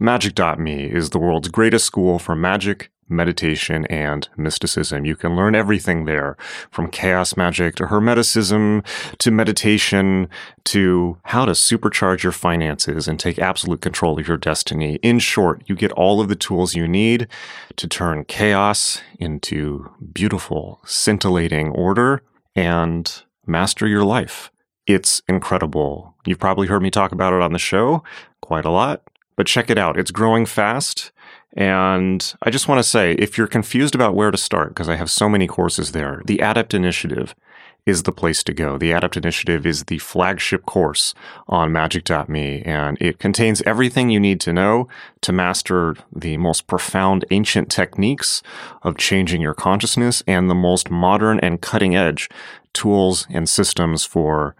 Magick.me is the world's greatest school for magic, meditation, and mysticism. You can learn everything there from chaos magic to hermeticism to meditation to how to supercharge your finances and take absolute control of your destiny. In short, you get all of the tools you need to turn chaos into beautiful, scintillating order and master your life. It's incredible. You've probably heard me talk about it on the show quite a lot, but check it out. It's growing fast. And I just want to say if you're confused about where to start, because I have so many courses there, the Adept Initiative is the place to go. The Adept Initiative is the flagship course on magick.me, and it contains everything you need to know to master the most profound ancient techniques of changing your consciousness and the most modern and cutting edge tools and systems for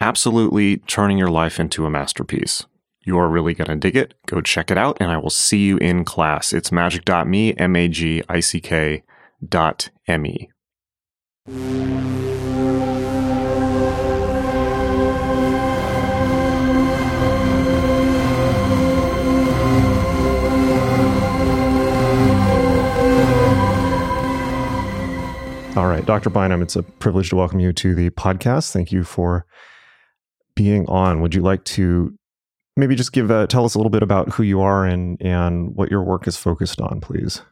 absolutely turning your life into a masterpiece. You are really going to dig it. Go check it out, and I will see you in class. It's magick.me, M A G I C K dot M E. All right, Dr. Bynum, it's a privilege to welcome you to the podcast. Thank you for being on. Would you like to maybe just give uh, tell us a little bit about who you are and and what your work is focused on, please?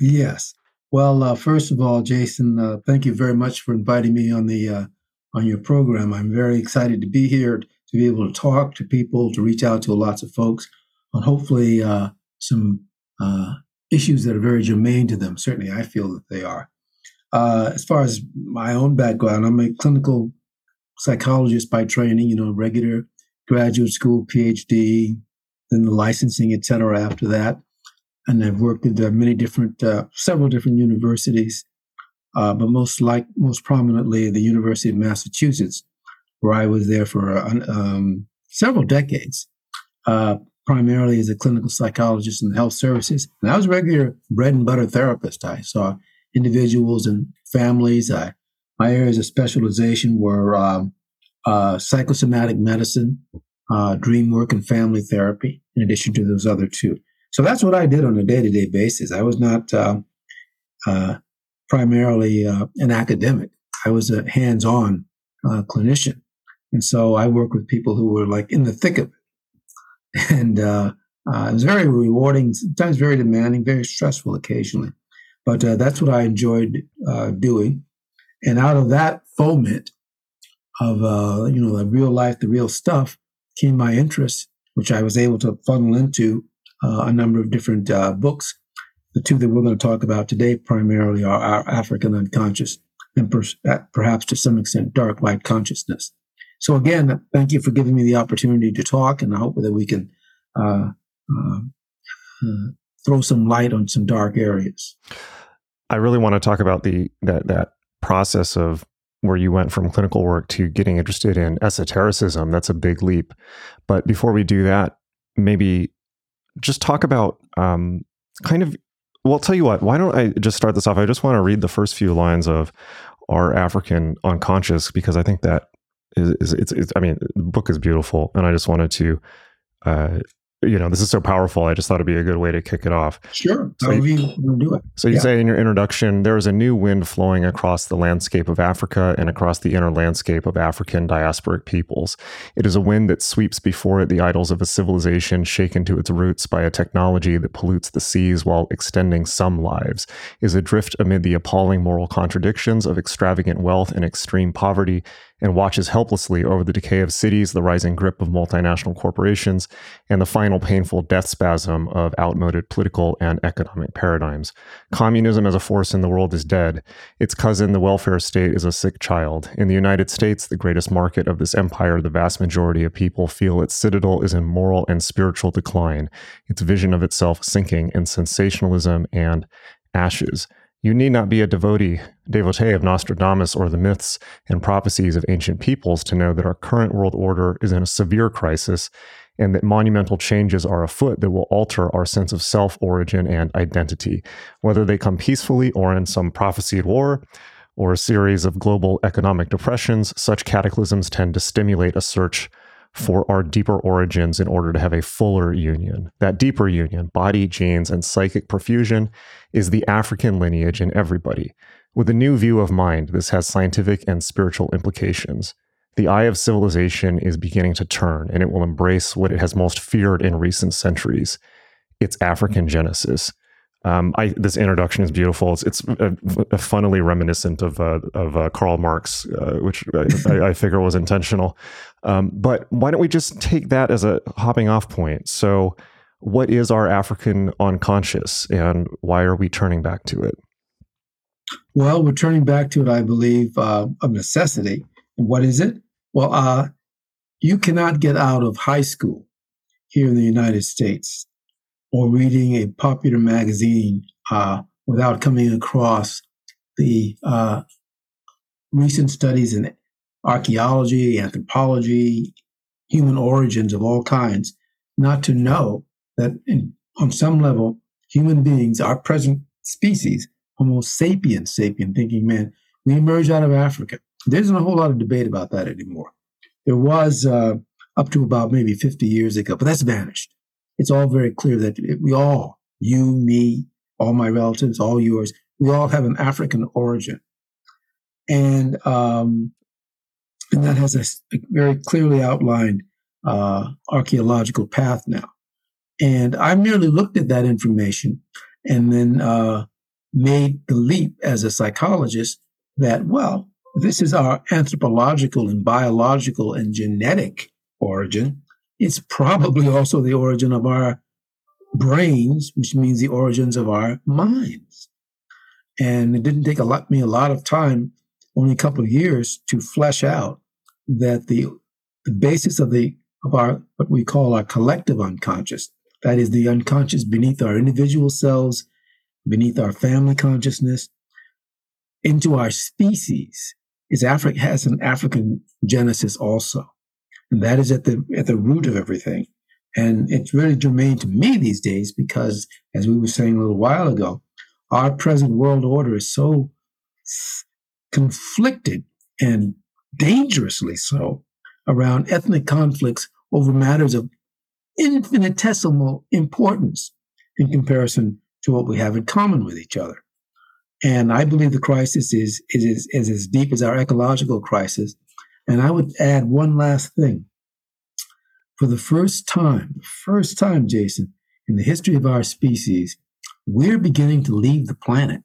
Yes. Well, uh, first of all, Jason, uh, thank you very much for inviting me on the uh, on your program. I'm very excited to be here to be able to talk to people, to reach out to lots of folks on hopefully uh, some issues that are very germane to them. Certainly, I feel that they are. As far as my own background, I'm a clinical psychologist by training, you know, regular graduate school, PhD, then the licensing, et cetera, after that. And I've worked at uh, many different, uh, several different universities, uh, but most like, most prominently, the University of Massachusetts, where I was there for uh, um, several decades, uh, primarily as a clinical psychologist in health services. And I was a regular bread and butter therapist. I saw individuals and families. I, my areas of specialization were um, uh, psychosomatic medicine, uh, dream work, and family therapy, in addition to those other two. So that's what I did on a day to day basis. I was not uh, uh primarily uh, an academic, I was a hands on uh, clinician. And so I worked with people who were like in the thick of it. And it was very rewarding, sometimes very demanding, very stressful occasionally. But uh, that's what I enjoyed uh, doing. And out of that foment of, uh, you know, the real life, the real stuff came my interest, which I was able to funnel into uh, a number of different uh, books. The two that we're going to talk about today primarily are our African unconscious and per- uh, perhaps to some extent dark light consciousness. So again, thank you for giving me the opportunity to talk, and I hope that we can uh, uh, uh, throw some light on some dark areas. I really want to talk about the that that process of where you went from clinical work to getting interested in esotericism. That's a big leap. But before we do that, maybe just talk about um, kind of. Well, tell you what. Why don't I just start this off? I just want to read the first few lines of our African unconscious because I think that is, is it's, it's, I mean, the book is beautiful, and I just wanted to uh, you know, this is so powerful. I just thought it'd be a good way to kick it off. Sure. So you, you do it. So you yeah. say in your introduction, there is a new wind flowing across the landscape of Africa and across the inner landscape of African diasporic peoples. It is a wind that sweeps before it the idols of a civilization shaken to its roots by a technology that pollutes the seas while extending some lives, is adrift amid the appalling moral contradictions of extravagant wealth and extreme poverty, and watches helplessly over the decay of cities, the rising grip of multinational corporations, and the final painful death spasm of outmoded political and economic paradigms. Communism as a force in the world is dead. Its cousin, the welfare state, is a sick child. In the United States, the greatest market of this empire, the vast majority of people feel its citadel is in moral and spiritual decline, its vision of itself sinking in sensationalism and ashes. You need not be a devotee, devotee of Nostradamus or the myths and prophecies of ancient peoples to know that our current world order is in a severe crisis and that monumental changes are afoot that will alter our sense of self origin and identity, whether they come peacefully or in some prophesied war or a series of global economic depressions. Such cataclysms tend to stimulate a search for our deeper origins in order to have a fuller union. That deeper union, body, genes, and psychic perfusion, is the African lineage in everybody. With a new view of mind, this has scientific and spiritual implications. The eye of civilization is beginning to turn, and it will embrace what it has most feared in recent centuries its African genesis. Um, I, this introduction is beautiful. It's, it's a, a funnily reminiscent of uh, of uh, Karl Marx, uh, which I, I, figure was intentional. Um, but why don't we just take that as a hopping off point? So, what is our African unconscious, and why are we turning back to it? Well, we're turning back to it, I believe, uh, of necessity. And what is it? Well, uh, you cannot get out of high school here in the United States or reading a popular magazine uh, without coming across the uh, recent studies in archaeology, anthropology, human origins of all kinds, not to know that in, on some level, human beings, our present species, Homo sapiens, sapien thinking man, we emerged out of Africa. There isn't a whole lot of debate about that anymore. There was uh, up to about maybe 50 years ago, but that's vanished it's all very clear that we all, you, me, all my relatives, all yours, we all have an African origin. And, um, and that has a, a very clearly outlined uh, archaeological path now. And I merely looked at that information and then uh, made the leap as a psychologist that, well, this is our anthropological and biological and genetic origin it's probably also the origin of our brains, which means the origins of our minds. And it didn't take a lot, me a lot of time, only a couple of years, to flesh out that the the basis of the of our what we call our collective unconscious, that is the unconscious beneath our individual selves, beneath our family consciousness, into our species, is Africa has an African genesis also. And that is at the at the root of everything. And it's really germane to me these days because, as we were saying a little while ago, our present world order is so conflicted and dangerously so around ethnic conflicts over matters of infinitesimal importance in comparison to what we have in common with each other. And I believe the crisis is, is, is as deep as our ecological crisis and I would add one last thing. For the first time, the first time, Jason, in the history of our species, we're beginning to leave the planet.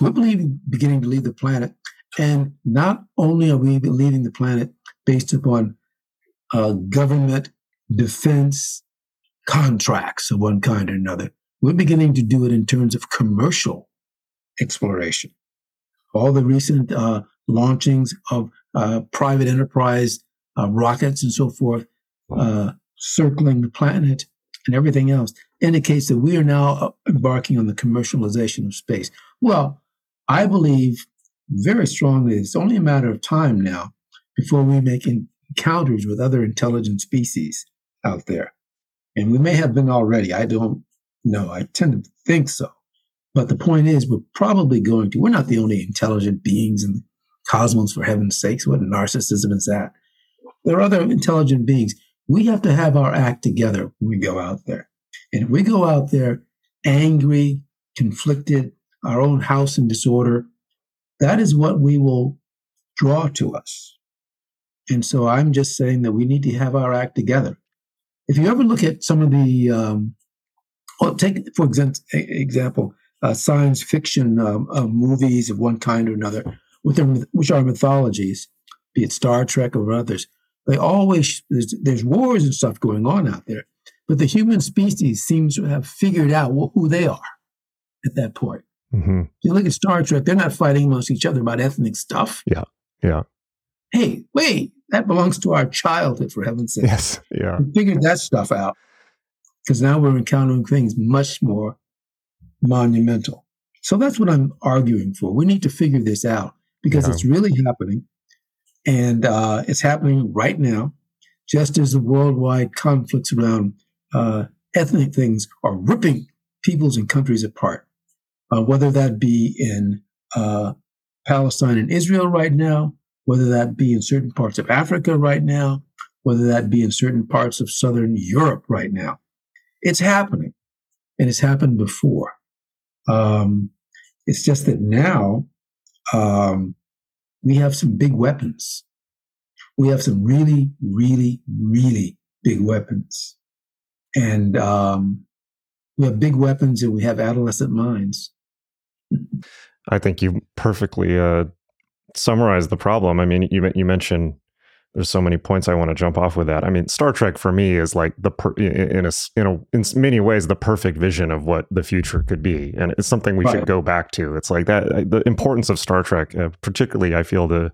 We're beginning to leave the planet. And not only are we leaving the planet based upon uh, government defense contracts of one kind or another, we're beginning to do it in terms of commercial exploration. All the recent uh, launchings of uh, private enterprise uh, rockets and so forth uh, circling the planet and everything else indicates that we are now uh, embarking on the commercialization of space. Well, I believe very strongly it's only a matter of time now before we make encounters with other intelligent species out there. And we may have been already. I don't know. I tend to think so. But the point is, we're probably going to. We're not the only intelligent beings in the cosmos, for heaven's sakes. What narcissism is that? There are other intelligent beings. We have to have our act together when we go out there. And if we go out there angry, conflicted, our own house in disorder, that is what we will draw to us. And so I'm just saying that we need to have our act together. If you ever look at some of the, um, well, take for example, uh, science fiction um, uh, movies of one kind or another, which are mythologies, be it Star Trek or others, they always there's, there's wars and stuff going on out there, but the human species seems to have figured out who they are at that point. Mm-hmm. You look at Star Trek; they're not fighting amongst each other about ethnic stuff. Yeah, yeah. Hey, wait, that belongs to our childhood, for heaven's sake. Yes, yeah. We figured that stuff out because now we're encountering things much more monumental. So that's what I'm arguing for. We need to figure this out because yeah. it's really happening. And uh, it's happening right now, just as the worldwide conflicts around uh, ethnic things are ripping peoples and countries apart, uh, whether that be in uh, Palestine and Israel right now, whether that be in certain parts of Africa right now, whether that be in certain parts of Southern Europe right now. It's happening, and it's happened before. Um, it's just that now um, we have some big weapons. We have some really, really, really big weapons. And um, we have big weapons and we have adolescent minds. I think you perfectly uh, summarized the problem. I mean, you you mentioned there's so many points I want to jump off with that. I mean, Star Trek for me is like the per, in a in a in many ways the perfect vision of what the future could be, and it's something we right. should go back to. It's like that the importance of Star Trek, uh, particularly I feel the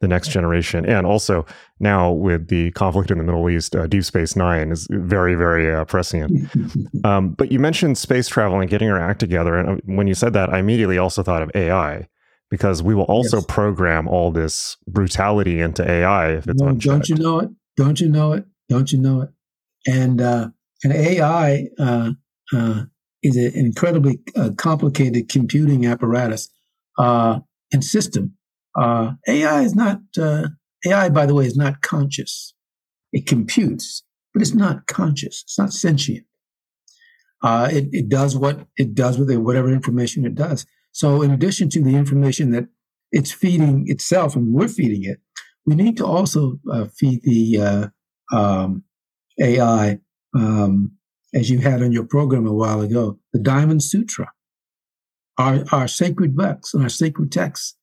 the next generation, and also now with the conflict in the Middle East, uh, Deep Space Nine is very very uh, prescient. um, but you mentioned space travel and getting our act together, and uh, when you said that, I immediately also thought of AI because we will also yes. program all this brutality into AI if it's no, unchecked. Don't you know it? Don't you know it? Don't you know it? And uh, and AI uh, uh, is an incredibly uh, complicated computing apparatus uh, and system. Uh, AI is not AI, by the way, is not conscious. It computes, but it's not conscious. It's not sentient. it, it does what it does with it, whatever information it does. So, in addition to the information that it's feeding itself and we're feeding it, we need to also uh, feed the uh, um, AI, um, as you had on your program a while ago, the Diamond Sutra, our, our sacred books and our sacred texts,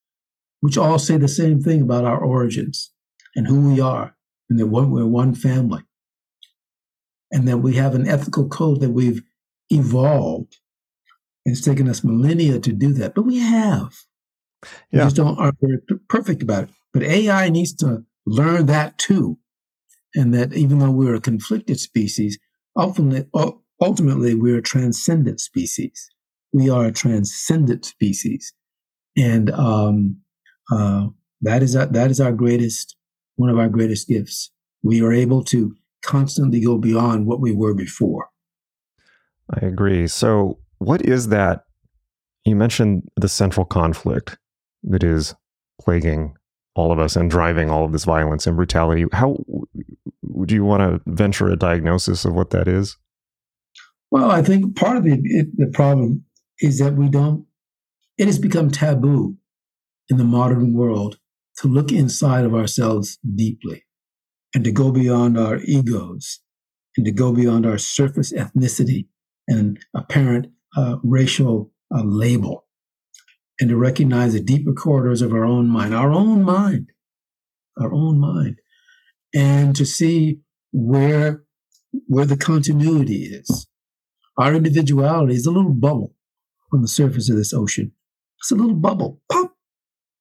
which all say the same thing about our origins and who we are, and that we're one family, and that we have an ethical code that we've evolved it's taken us millennia to do that, but we have. Yeah. We just don't aren't very perfect about it. But AI needs to learn that too, and that even though we're a conflicted species, ultimately, ultimately we're a transcendent species. We are a transcendent species, and um, uh, that is our, that is our greatest one of our greatest gifts. We are able to constantly go beyond what we were before. I agree. So what is that? You mentioned the central conflict that is plaguing all of us and driving all of this violence and brutality. How do you want to venture a diagnosis of what that is? Well, I think part of the, it, the problem is that we don't, it has become taboo in the modern world to look inside of ourselves deeply and to go beyond our egos and to go beyond our surface ethnicity and apparent uh, racial uh, label and to recognize the deeper corridors of our own mind, our own mind, our own mind, and to see where where the continuity is. Our individuality is a little bubble on the surface of this ocean. It's a little bubble, pop.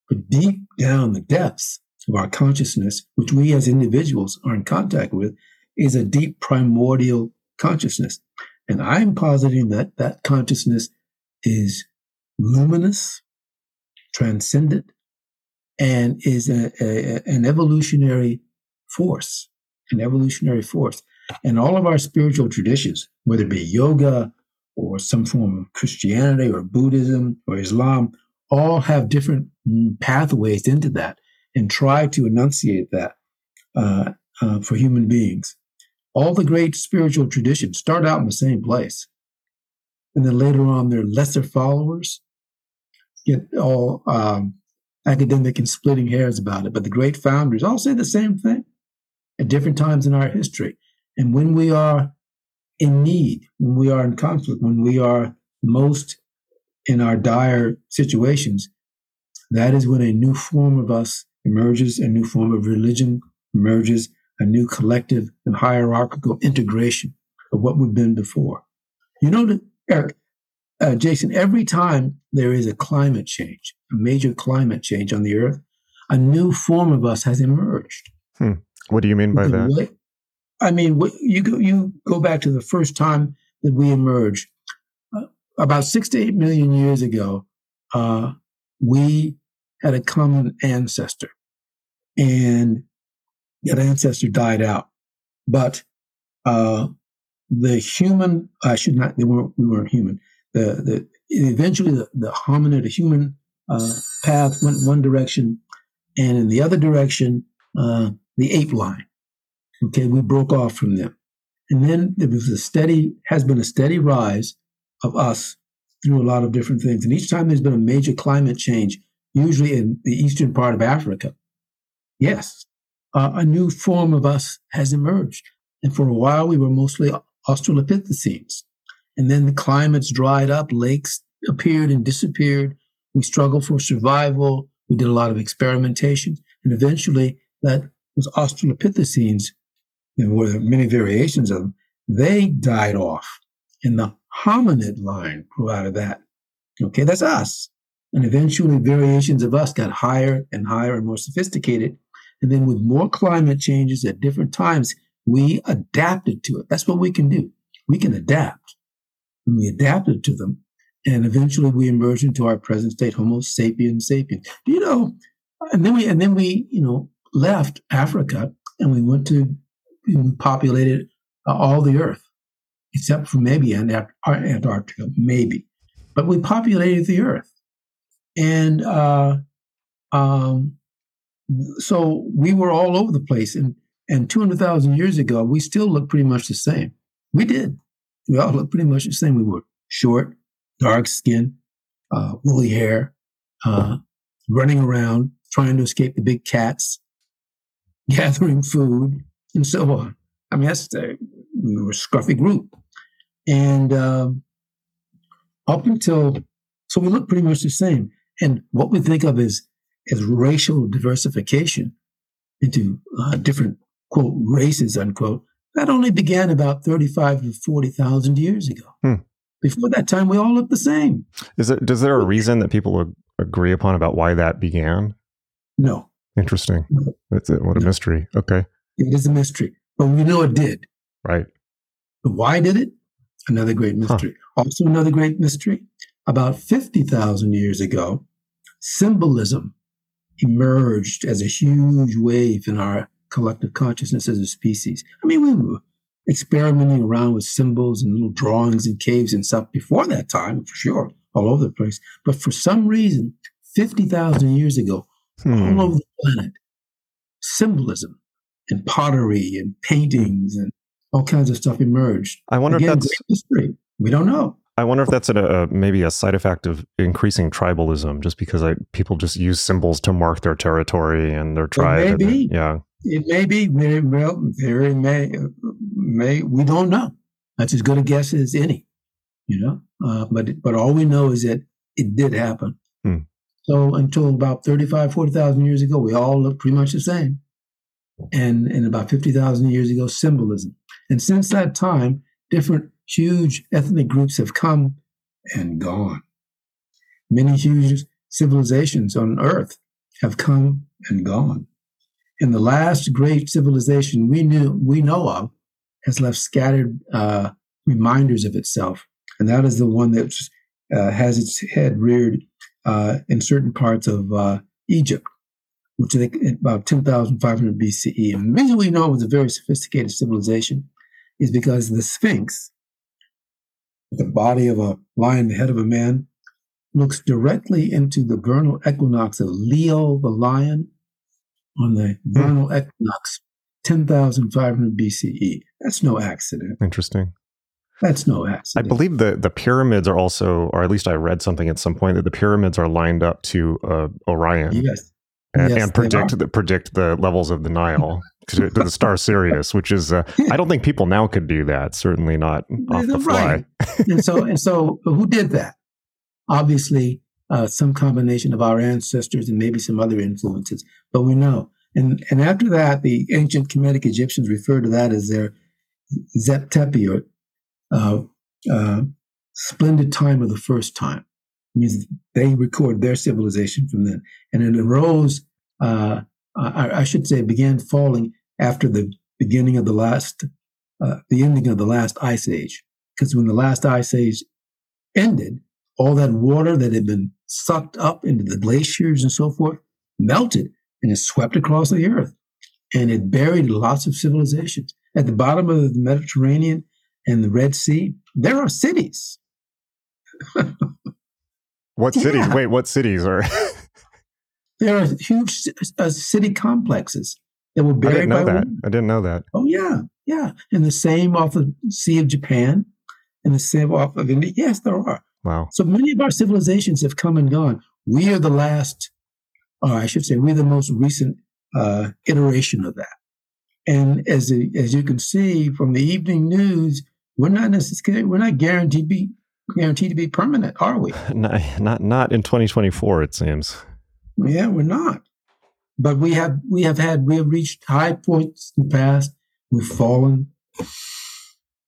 But deep down the depths of our consciousness, which we as individuals are in contact with, is a deep primordial consciousness. And I'm positing that that consciousness is luminous, transcendent, and is a, a, an evolutionary force, an evolutionary force. And all of our spiritual traditions, whether it be yoga or some form of Christianity or Buddhism or Islam, all have different pathways into that and try to enunciate that uh, uh, for human beings all the great spiritual traditions start out in the same place. And then later on, their lesser followers get all um, academic and splitting hairs about it. But the great founders all say the same thing at different times in our history. And when we are in need, when we are in conflict, when we are most in our dire situations, that is when a new form of us emerges, a new form of religion emerges, a new collective and hierarchical integration of what we've been before. You know, Eric, uh, Jason, every time there is a climate change, a major climate change on the earth, a new form of us has emerged. Hmm. What do you mean by that? I mean, you go, you go back to the first time that we emerged, uh, about six to eight million years ago. Uh, we had a common ancestor, and that ancestor died out. But uh, the human, I should not, they weren't, we weren't human. The, the, eventually the, the hominid, the human uh, path went one direction, and in the other direction, uh, the ape line. Okay, we broke off from them. And then there was a steady, has been a steady rise of us through a lot of different things. And each time there's been a major climate change, usually in the eastern part of Africa, yes, uh, a new form of us has emerged. And for a while, we were mostly Australopithecines. And then the climates dried up, lakes appeared and disappeared. We struggled for survival. We did a lot of experimentation. And eventually, that was Australopithecines. There were many variations of them. They died off. And the hominid line grew out of that. Okay, that's us. And eventually, variations of us got higher and higher and more sophisticated. And then, with more climate changes at different times, we adapted to it. That's what we can do. We can adapt. And we adapted to them. And eventually we emerged into our present state, Homo sapiens sapiens. You know, and then we and then we, you know, left Africa and we went to we populated uh, all the earth, except for maybe Antarctica, maybe. But we populated the earth. And uh, um, so we were all over the place. And and 200,000 years ago, we still look pretty much the same. We did. We all look pretty much the same. We were short, dark skin, uh, woolly hair, uh, running around, trying to escape the big cats, gathering food, and so on. I mean, that's the, we were a scruffy group. And um, up until, so we look pretty much the same. And what we think of as, as racial diversification into uh, different quote, races, unquote, that only began about 35 to 40,000 years ago. Hmm. Before that time, we all looked the same. Is it, does there a reason that people agree upon about why that began? No. Interesting. No. That's it. What a mystery. Okay. It is a mystery, but we know it did. Right. But why did it? Another great mystery. Huh. Also, another great mystery. About 50,000 years ago, symbolism emerged as a huge wave in our collective consciousness as a species. I mean, we were experimenting around with symbols and little drawings and caves and stuff before that time, for sure, all over the place. But for some reason, 50,000 years ago, hmm. all over the planet, symbolism and pottery and paintings and all kinds of stuff emerged. I wonder Again, if that's history. We don't know. I wonder if that's a, a, maybe a side effect of increasing tribalism, just because I, people just use symbols to mark their territory and their tribe. Maybe, yeah. It may be very well, very may, may. We don't know. That's as good a guess as any, you know. Uh, but but all we know is that it did happen. Hmm. So until about 35, 40,000 years ago, we all looked pretty much the same. And and about 50,000 years ago, symbolism. And since that time, different huge ethnic groups have come and gone. Many huge civilizations on Earth have come and gone. And the last great civilization we knew we know of has left scattered uh, reminders of itself, and that is the one that uh, has its head reared uh, in certain parts of uh, Egypt, which is about 10,500 BCE. And the reason we know it was a very sophisticated civilization is because the Sphinx, the body of a lion, the head of a man, looks directly into the vernal equinox of Leo the lion on the vernal equinox, 10,500 BCE. That's no accident. Interesting. That's no accident. I believe the, the pyramids are also, or at least I read something at some point, that the pyramids are lined up to uh, Orion. Yes. And, yes, and predict the predict the levels of the Nile to, to the star Sirius, which is uh, I don't think people now could do that. Certainly not off the fly. and so and so, who did that? Obviously, uh, some combination of our ancestors and maybe some other influences, but we know. And, and after that, the ancient Kemetic Egyptians refer to that as their Zep Tepi, or uh, uh, splendid time of the first time. It means they record their civilization from then. And it arose, uh, I, I, should say, began falling after the beginning of the last, uh, the ending of the last ice age. Because when the last ice age ended, all that water that had been sucked up into the glaciers and so forth melted and it swept across the earth and it buried lots of civilizations. At the bottom of the Mediterranean and the Red Sea, there are cities. what yeah. cities? Wait, what cities are? there are huge uh, city complexes that were buried I didn't know by that. I didn't know that. Oh yeah, yeah. And the same off the Sea of Japan, and the same off of India. Yes, there are. Wow. So many of our civilizations have come and gone. We are the last, or I should say, we're the most recent uh, iteration of that. And as as you can see from the evening news, we're not necessarily we're not guaranteed to be guaranteed to be permanent, are we? Not not, not in 2024. It seems. Yeah, we're not. But we have we have had we have reached high points in the past. We've fallen.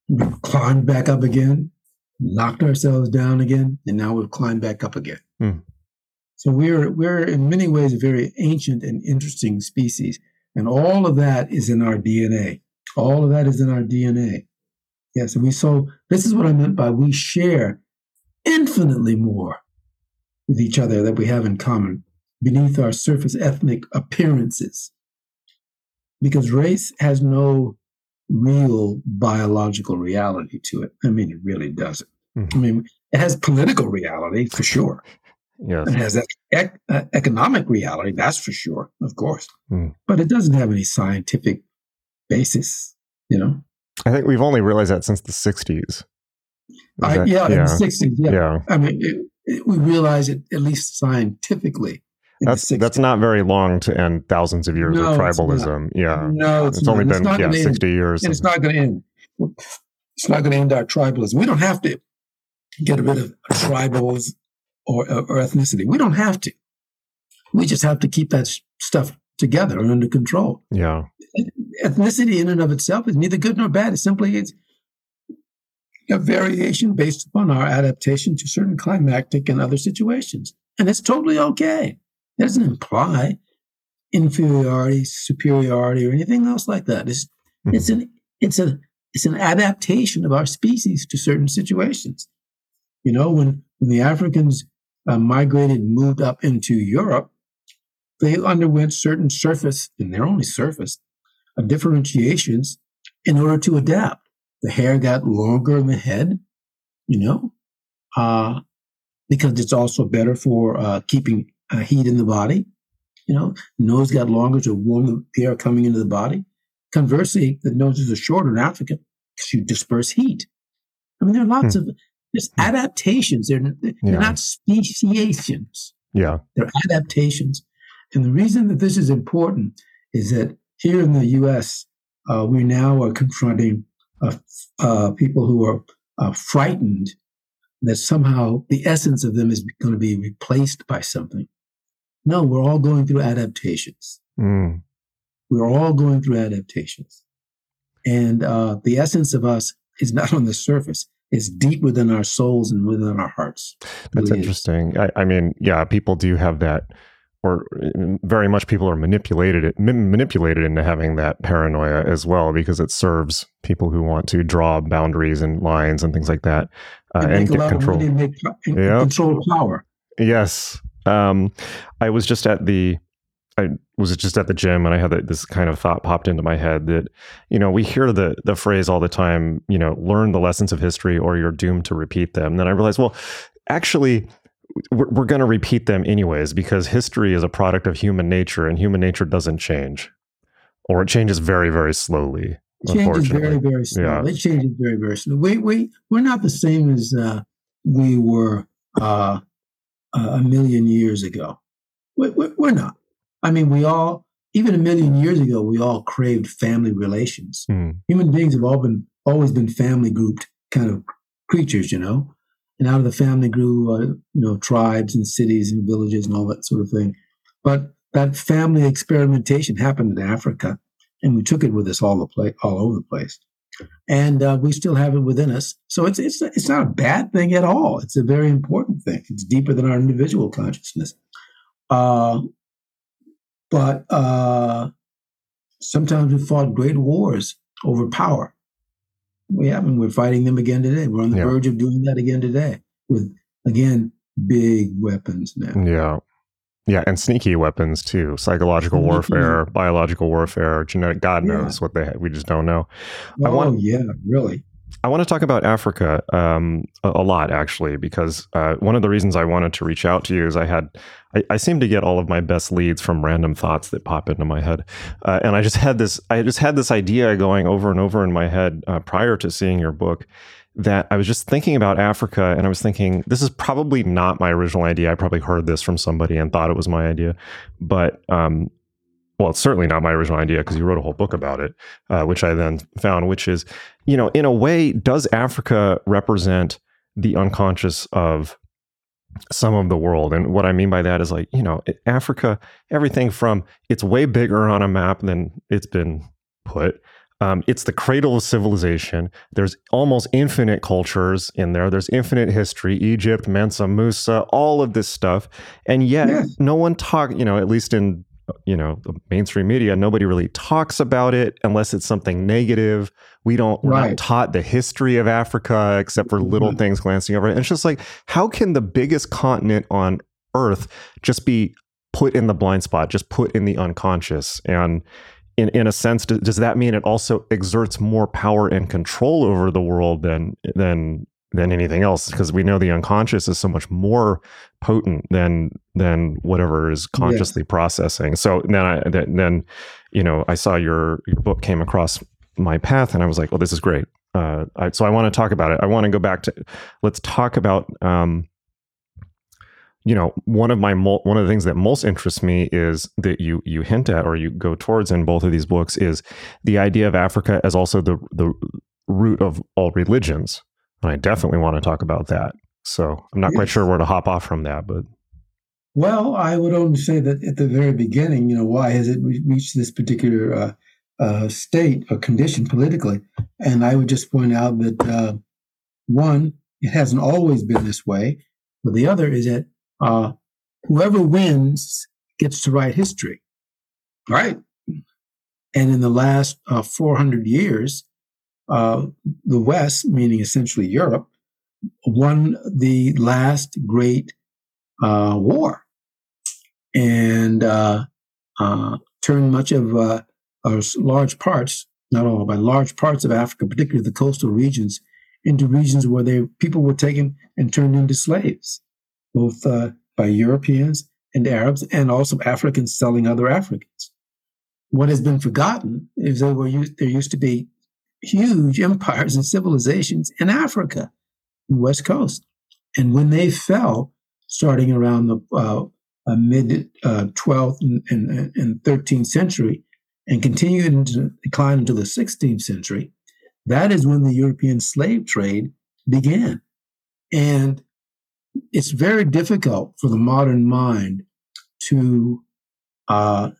We've climbed back up again, knocked ourselves down again, and now we've climbed back up again. Hmm. So we're we're in many ways a very ancient and interesting species, and all of that is in our DNA. All of that is in our DNA. Yes, and we so this is what I meant by we share infinitely more with each other that we have in common beneath our surface ethnic appearances. Because race has no real biological reality to it. I mean, it really doesn't. Mhm. I mean, it has political reality for sure. Yes. It has ec- uh, economic reality, that's for sure, of course. Hmm. But it doesn't have any scientific basis, you know? I think we've only realized that since the 60s. I, that- yeah, in the 60s, yeah. yeah. I mean, it, it, we realize it at least scientifically. That's that's not very long to end thousands of years No, of tribalism. Yeah. No, it's, It's, only been yeah, gonna end. 60 years. and it's not going to end. It's not going to end our tribalism. We don't have to get rid of tribals or, or ethnicity. We don't have to. We just have to keep that stuff together and under control. yeah. Ethnicity, in and of itself, is neither good nor bad. It simply is a variation based upon our adaptation to certain climactic and other situations, and it's totally okay. It doesn't imply inferiority, superiority, or anything else like that. It's Mhm. it's an it's a it's an adaptation of our species to certain situations. You know, when when the Africans uh, migrated, moved up into Europe, they underwent certain surface, and they're only surface, of differentiations in order to adapt. The hair got longer in the head, you know, uh, because it's also better for uh, keeping uh, heat in the body. You know, nose got longer to warm the air coming into the body. Conversely, the noses are shorter in Africa because you disperse heat. I mean, there are lots of just adaptations. They're, they're Yeah. not speciations, Yeah. they're adaptations. And the reason that this is important is that here in the US, uh, we now are confronting uh, uh, people who are uh, frightened that somehow the essence of them is going to be replaced by something. No, we're all going through adaptations. Mm. We're all going through adaptations. And uh, the essence of us is not on the surface. It's deep within our souls and within our hearts. That's really interesting. I, I mean, yeah, people do have that, or uh, very much people are manipulated it, manipulated into having that paranoia as well because it serves people who want to draw boundaries and lines and things like that uh, And and, get control. of money and, make, and control power. Yes. Um, I was just at the, I was just at the gym and I had this kind of thought popped into my head that, you know, we hear the the phrase all the time, you know, learn the lessons of history or you're doomed to repeat them. then I realized, well, actually, we're, we're going to repeat them anyways because history is a product of human nature and human nature doesn't change or it changes very, very slowly. It changes very, very slow. Yeah. It changes very, very slow. We, we, we're not the same as uh, we were uh, a million years ago. We, we, we're not. I mean, we all, even a million years ago, we all craved family relations. Hmm. Human beings have all been, always been family grouped kind of creatures, you know? And out of the family grew, uh, you know, tribes and cities and villages and all that sort of thing. But that family experimentation happened in Africa, and we took it with us all the place, all over the place, and uh, we still have it within us. So it's it's it's not a bad thing at all. It's a very important thing. It's deeper than our individual consciousness. Uh, but uh, sometimes we fought great wars over power. We haven't. We're fighting them again today. We're on the Yeah. verge of doing that again today with again big weapons now. Yeah. Yeah, and sneaky weapons too. Psychological Sneaky. warfare, biological warfare, genetic. God Yeah. knows what they. We just don't know. I Oh want- yeah, really. I want to talk about Africa um, a, a, lot, actually, because uh, one of the reasons I wanted to reach out to you is I had, I, I, seem to get all of my best leads from random thoughts that pop into my head, uh, and I just had this, I just had this idea going over and over in my head uh, prior to seeing your book, that I was just thinking about Africa, and I was thinking this is probably not my original idea. I probably heard this from somebody and thought it was my idea, but um, well, it's certainly not my original idea because you wrote a whole book about it, uh, which I then found, which is, you know, in a way, does Africa represent the unconscious of some of the world? And what I mean by that is like, you know, Africa, everything from it's way bigger on a map than it's been put. Um, it's the cradle of civilization. There's almost infinite cultures in there. There's infinite history, Egypt, Mansa Musa, all of this stuff. And yet, no one talk, you know, at least in you know the mainstream media nobody really talks about it unless it's something negative we don't we're not taught the history of africa except for little mm-hmm. things glancing over it and it's just like how can the biggest continent on earth just be put in the blind spot just put in the unconscious and in, in a sense does that mean it also exerts more power and control over the world than than than anything else because we know the unconscious is so much more potent than than whatever is consciously processing. So then I then you know I saw your your book came across my path and I was like, well, this is great. Uh, I, so I want to talk about it. I want to go back to let's talk about um, you know one of my one of the things that most interests me is that you you hint at or you go towards in both of these books is the idea of Africa as also the the root of all religions and I definitely want to talk about that. So I'm not yes. quite sure where to hop off from that, but. Well, I would only say that at the very beginning, you know, why has it reached this particular uh, uh, state or condition politically? And I would just point out that uh, one, it hasn't always been this way, but the other is that uh, whoever wins gets to write history, right? And in the last uh, 400 years, uh, the West, meaning essentially Europe, won the last great uh, war. And uh, uh turned much of uh, or large parts, not all, but large parts of Africa, particularly the coastal regions, into regions where they people were taken and turned into slaves, both uh, by Europeans and Arabs, and also Africans selling other Africans. What has been forgotten is there were there used to be huge empires and civilizations in Africa, the West Coast. And when they fell, starting around the uh, uh, mid uh, 12th and, and, and, 13th century, and continued into decline until the 16th century, that is when the European slave trade began. And it's very difficult for the modern mind to uh,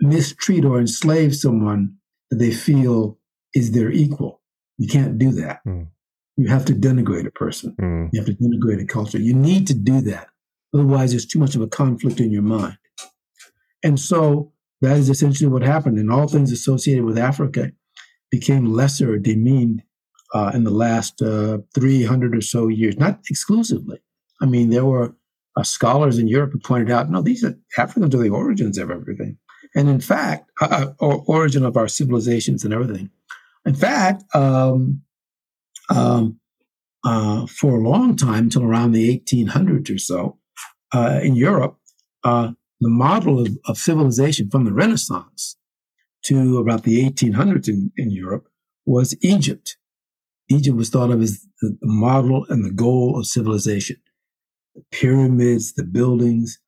mistreat or enslave someone that they feel is their equal. You can't do that. Mm. You have to denigrate a person. Mm. You have to denigrate a culture. You need to do that. Otherwise, there's too much of a conflict in your mind. And so that is essentially what happened. And all things associated with Africa became lesser demeaned uh, in the last uh, 300 or so years, not exclusively. I mean, there were uh, scholars in Europe who pointed out, no, these are Africans are the origins of everything. And in fact, uh, uh, or origin of our civilizations and everything. In fact, um, um, uh, for a long time, until around the 1800s or so, uh, in Europe, uh, the model of, of, civilization from the Renaissance to about the 1800s in, in, Europe was Egypt. Egypt was thought of as the, the model and the goal of civilization. The pyramids, the buildings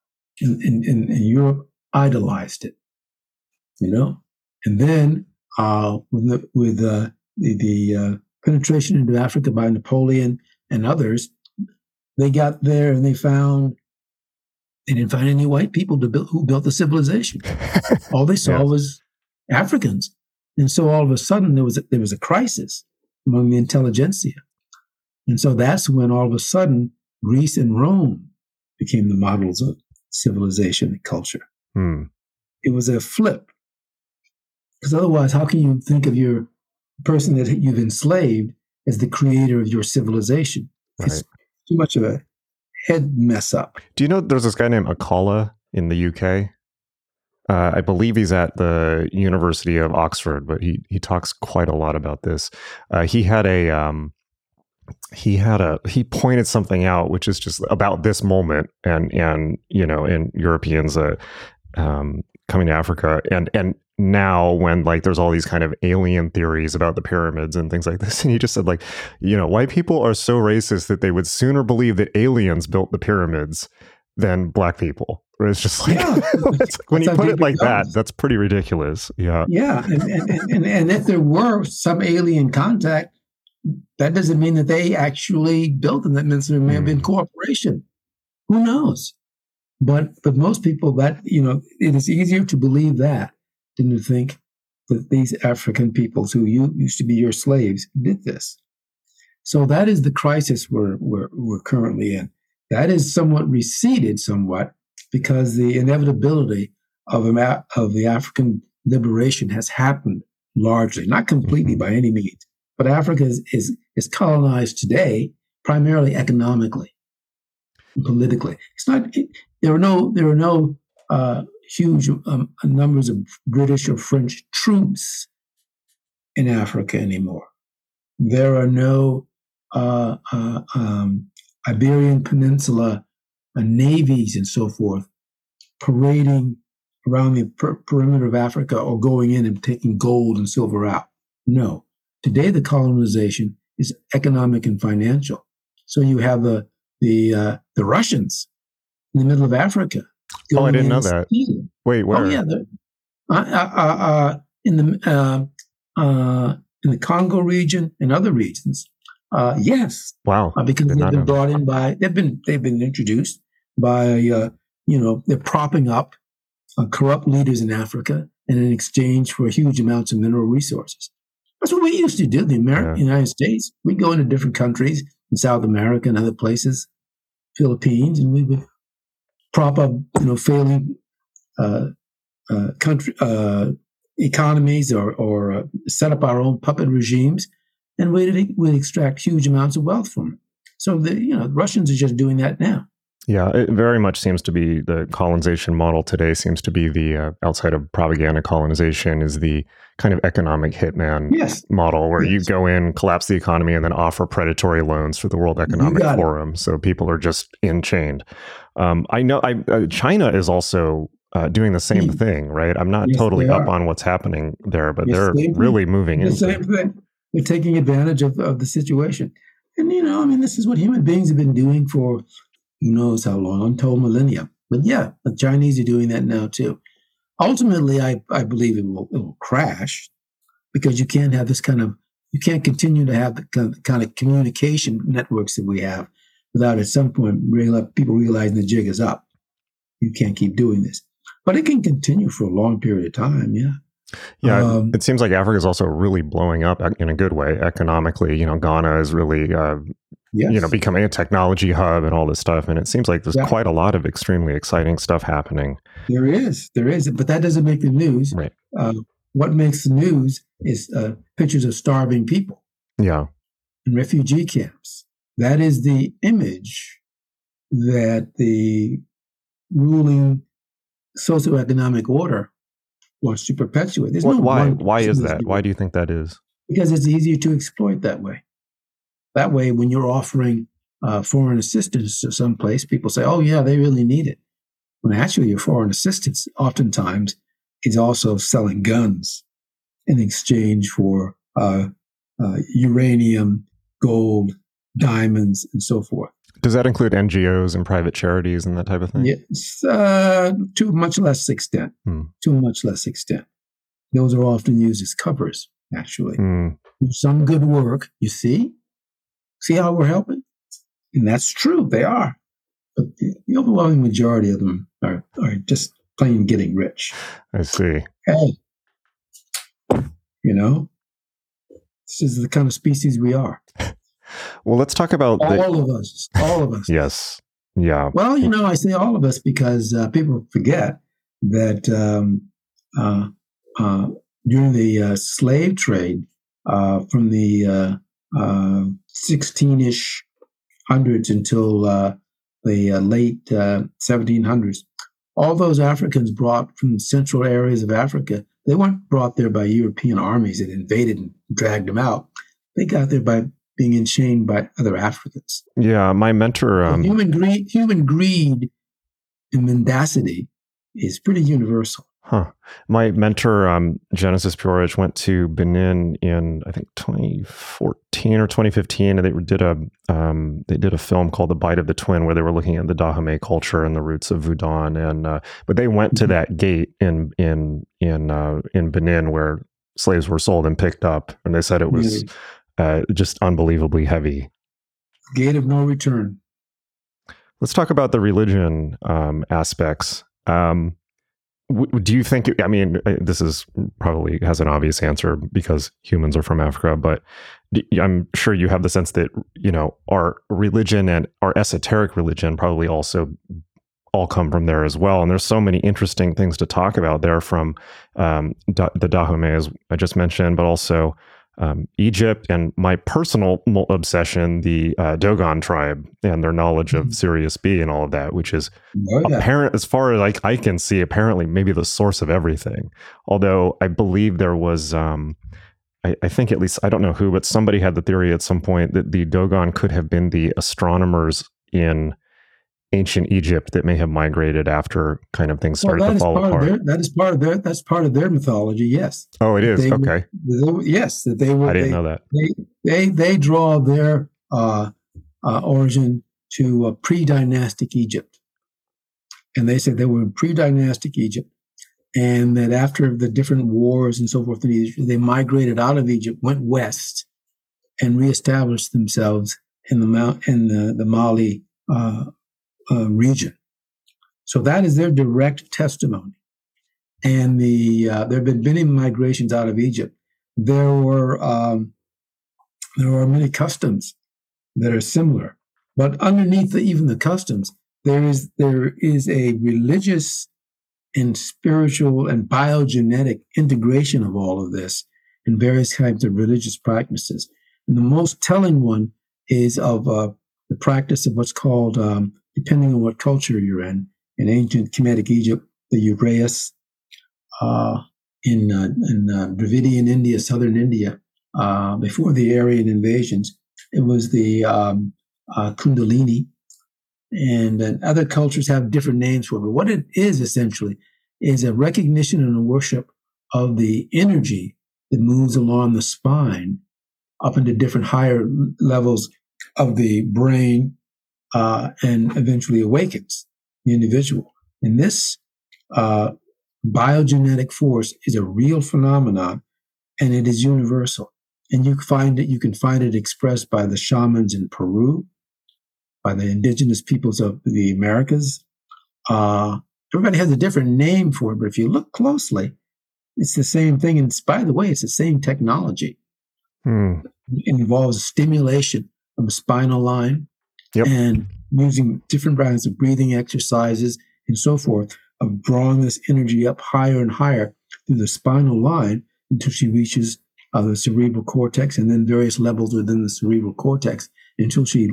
in, in, in Europe idolized it, you know? And then uh, with, the, with uh, the, the uh, penetration into Africa by Napoleon and others, they got there and they found they didn't find any white people to build, who built the civilization. all they saw yes. was Africans, and so all of a sudden there was a, there was a crisis among the intelligentsia, and so that's when all of a sudden Greece and Rome became the models of civilization and culture. Hmm. It was a flip because otherwise, how can you think of your person that you've enslaved as the creator of your civilization? Right. It's too much of a head mess up. Do you know there's this guy named Akala in the UK? Uh, I believe he's at the University of Oxford, but he he talks quite a lot about this. Uh, he had a um, he had a he pointed something out, which is just about this moment, and and you know, in Europeans uh, um, coming to Africa, and and now when like there's all these kind of alien theories about the pyramids and things like this and he just said like you know white people are so racist that they would sooner believe that aliens built the pyramids than black people. It's just like yeah. when you put it like that that's pretty ridiculous yeah. Yeah and, and, and, and if there were some alien contact that doesn't mean that they actually built them that means there may have been hmm. cooperation who knows but but most people that you know it is easier to believe that didn't think that these African peoples who you, used to be your slaves did this. So that is the crisis we're, we're, we're currently in. That is somewhat receded somewhat because the inevitability of, of the African liberation has happened largely, not completely mm-hmm. by any means, but Africa is, is, is colonized today primarily economically politically. It's not, it, there are no, there are no uh, huge um, numbers of British or French troops in Africa anymore. There are no uh, uh, um, Iberian Peninsula uh, navies and so forth parading around the per- perimeter of Africa or going in and taking gold and silver out. No. Today, the colonization is economic and financial. So you have the the uh, the Russians in the middle of Africa Oh, I didn't know that. Wait, where? Oh, yeah. Uh, uh, uh, uh, in the uh, uh, in the Congo region and other regions. yes. Wow. because Did they've been brought in by they've been they've been introduced by you know they're propping up corrupt leaders in Africa and in exchange for huge amounts of mineral resources. That's what we used to do. The American yeah. United States, we go into different countries in South America and other places, Philippines, and we would prop up, you know, failing uh, uh, country uh, economies or, or uh, set up our own puppet regimes, and we'd, we'd extract huge amounts of wealth from it. So the you know the Russians are just doing that now. Yeah, it very much seems to be the colonization model today. Seems to be the uh, outside of propaganda colonization is the kind of economic hitman yes. model where yes. you go in, collapse the economy, and then offer predatory loans for the World Economic Forum. It. So people are just in chained. Um, I know I, uh, China is also uh, doing the same thing, right? I'm not yes, totally up on what's happening there, but they're really moving the into same thing. They're taking advantage of, of the situation. And, you know, I mean, this is what human beings have been doing for who knows how long, untold millennia. But yeah, the Chinese are doing that now too. Ultimately, I, I believe it will, it will crash because you can't have this kind of, you can't continue to have the kind of communication networks that we have without at some point real, people realizing the jig is up. You can't keep doing this. But it can continue for a long period of time, yeah. Yeah, um, it seems like Africa is also really blowing up in a good way economically. You know, Ghana is really, uh, yes. you know, becoming a technology hub and all this stuff. And it seems like there's yeah. quite a lot of extremely exciting stuff happening. There is, there is, but that doesn't make the news. Right. Uh, what makes the news is uh, pictures of starving people. Yeah. In refugee camps. That is the image that the ruling socioeconomic order wants to perpetuate. There's no why? Why is that? Why do you think that is? Because it's easier to exploit that way. That way, when you're offering uh, foreign assistance to some place, people say, "Oh, yeah, they really need it." When actually, your foreign assistance oftentimes is also selling guns in exchange for uh, uh, uranium, gold, diamonds, and so forth. Does that include NGOs and private charities and that type of thing? Yes, uh, to much less extent. Hmm. To much less extent. Those are often used as covers, actually. Hmm. Some good work, you see? See how we're helping? And that's true, they are. But the, the overwhelming majority of them are, are just plain getting rich. I see. Hey, you know, this is the kind of species we are. Well, let's talk about all the, of us. All of us. yes. Yeah. Well, you know, I say all of us because uh, people forget that um, uh, uh, during the uh, slave trade uh, from the 16ish uh, hundreds until the late 1700s, all those Africans brought from central areas of Africa, they weren't brought there by European armies that invaded and dragged them out. They got there by being enchained by other Africans. Yeah, my mentor. Um, human greed, human greed, and mendacity is pretty universal. Huh. My mentor, um, Genesis P-Orridge, went to Benin in I think 2014 or 2015, and they did a um, they did a film called The Bight of the Twin, where they were looking at the Dahomey culture and the roots of Voodoo. And uh, but they went to mm-hmm. that gate in in in uh, in Benin where slaves were sold and picked up, and they said it was uh, just unbelievably heavy. Gate of no return. Let's talk about the religion um, aspects. Um, do you think i mean uh, this is probably has an obvious answer because humans are from africa but i'm sure you have the sense that you know our religion and our esoteric religion probably also all come from there as well. And there's so many interesting things to talk about there from um, the dahomey as i just mentioned but also um, Egypt and my personal obsession, the uh, Dogon tribe and their knowledge of mm-hmm. Sirius B and all of that, which is oh, yeah. apparent as far as like I can see, apparently maybe the source of everything. Although I believe there was, um, I, I, think at least I don't know who, but somebody had the theory at some point that the Dogon could have been the astronomers in ancient Egypt that may have migrated after kind of things started well, to fall apart. Their, that is part of their that's part of their mythology. Yes. Oh, it is they, okay. They, yes, that they were. I didn't they, know that. They they they draw their uh, uh, origin to uh, pre-dynastic Egypt, and they said they were in pre-dynastic Egypt, and that after the different wars and so forth in Egypt, they migrated out of Egypt, went west, and reestablished themselves in the mount in the, the Mali uh, uh, region. So that is their direct testimony. And the uh, there have been many migrations out of Egypt. There were um, there are many customs that are similar, but underneath the, even the customs, there is there is a religious and spiritual and biogenetic integration of all of this in various kinds of religious practices. And the most telling one is of uh, the practice of what's called um, depending on what culture you're in. In ancient Kemetic Egypt, the Uraeus. Uh, in uh, in uh, Dravidian India, southern India, uh, before the Aryan invasions, it was the um, uh, Kundalini, and other cultures have different names for it. But what it is essentially is a recognition and a worship of the energy that moves along the spine up into different higher levels of the brain uh, and eventually awakens the individual. And this uh, biogenetic force is a real phenomenon, and it is universal. And you find it. You can find it expressed by the shamans in Peru, by the indigenous peoples of the Americas. Uh, everybody has a different name for it, but if you look closely, it's the same thing. And by the way, it's the same technology. Hmm. It involves stimulation of a spinal line yep. and using different kinds of breathing exercises and so forth of drawing this energy up higher and higher through the spinal line until she reaches uh, the cerebral cortex and then various levels within the cerebral cortex until she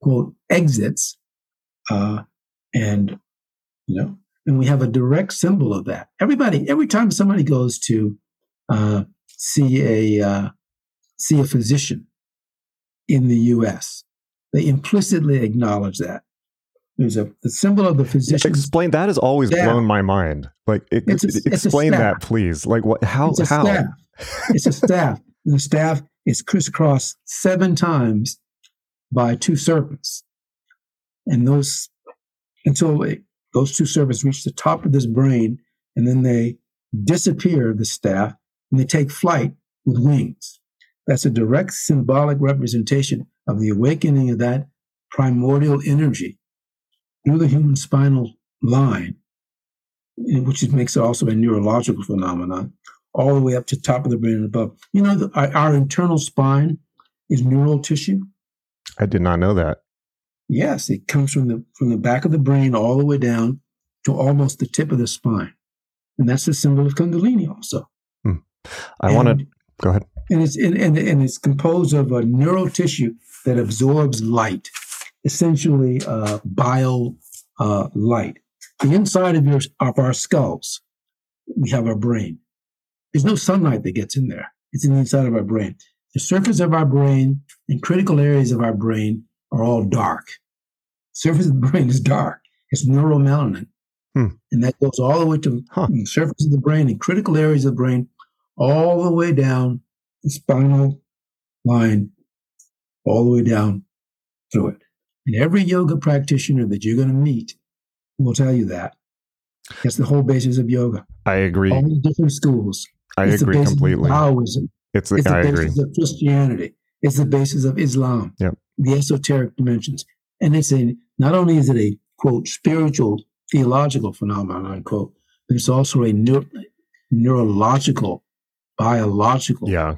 quote exits uh, and you know and we have a direct symbol of that everybody every time somebody goes to uh, see a uh, see a physician in the us they implicitly acknowledge that. There's a the symbol of the physician. Explain that has always staff. blown my mind. Like, it, a, explain that, please. Like, what? How? It's how? Staff. it's a staff. the staff is crisscrossed seven times by two serpents, and those until it, those two serpents reach the top of this brain, and then they disappear. The staff and they take flight with wings. That's a direct symbolic representation of the awakening of that primordial energy through the human spinal line, which makes it also a neurological phenomenon, all the way up to top of the brain and above. You know, the, our, our internal spine is neural tissue. I did not know that. Yes, it comes from the from the back of the brain all the way down to almost the tip of the spine, and that's the symbol of Kundalini. Also, hmm. I want to go ahead. And it's and, and, and it's composed of a neural tissue that absorbs light, essentially uh, bio uh, light. the inside of your of our skulls, we have our brain. There's no sunlight that gets in there. It's in the inside of our brain. The surface of our brain and critical areas of our brain are all dark. Surface of the brain is dark. It's neuromelanin. Hmm. And that goes all the way to huh. the surface of the brain and critical areas of the brain, all the way down the spinal line, all the way down through it. And every yoga practitioner that you're going to meet will tell you that. That's the whole basis of yoga. I agree. All the different schools. I it's agree completely. Taoism. It's the, it's the I basis agree. of Christianity. It's the basis of Islam. Yep. The esoteric dimensions. And it's a not only is it a quote spiritual theological phenomenon unquote, but it's also a neuro, neurological, biological yeah.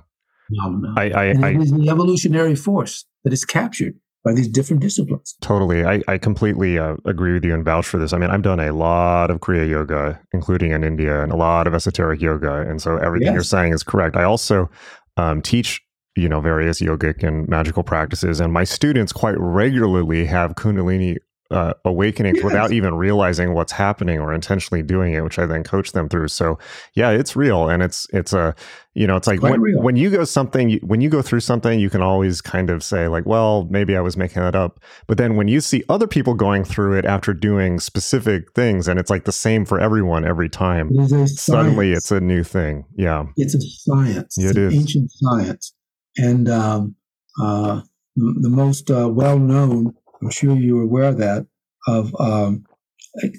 Phenomenon. I, I, and I, it is the evolutionary force that is captured by these different disciplines. Totally. I, I completely uh, agree with you and vouch for this. I mean, I've done a lot of Kriya Yoga, including in India, and a lot of esoteric yoga. And so everything yes. you're saying is correct. I also um, teach you know various yogic and magical practices and my students quite regularly have kundalini uh, awakenings yes. without even realizing what's happening or intentionally doing it, which I then coach them through. So yeah, it's real, and it's it's a you know it's like when, when you go something when you go through something, you can always kind of say like, well, maybe I was making that up. But then when you see other people going through it after doing specific things, and it's like the same for everyone every time, suddenly it's a new thing. Yeah, it's a science. It it's is. ancient science, and um, uh, the most uh, well known I'm sure you're aware of that, of um,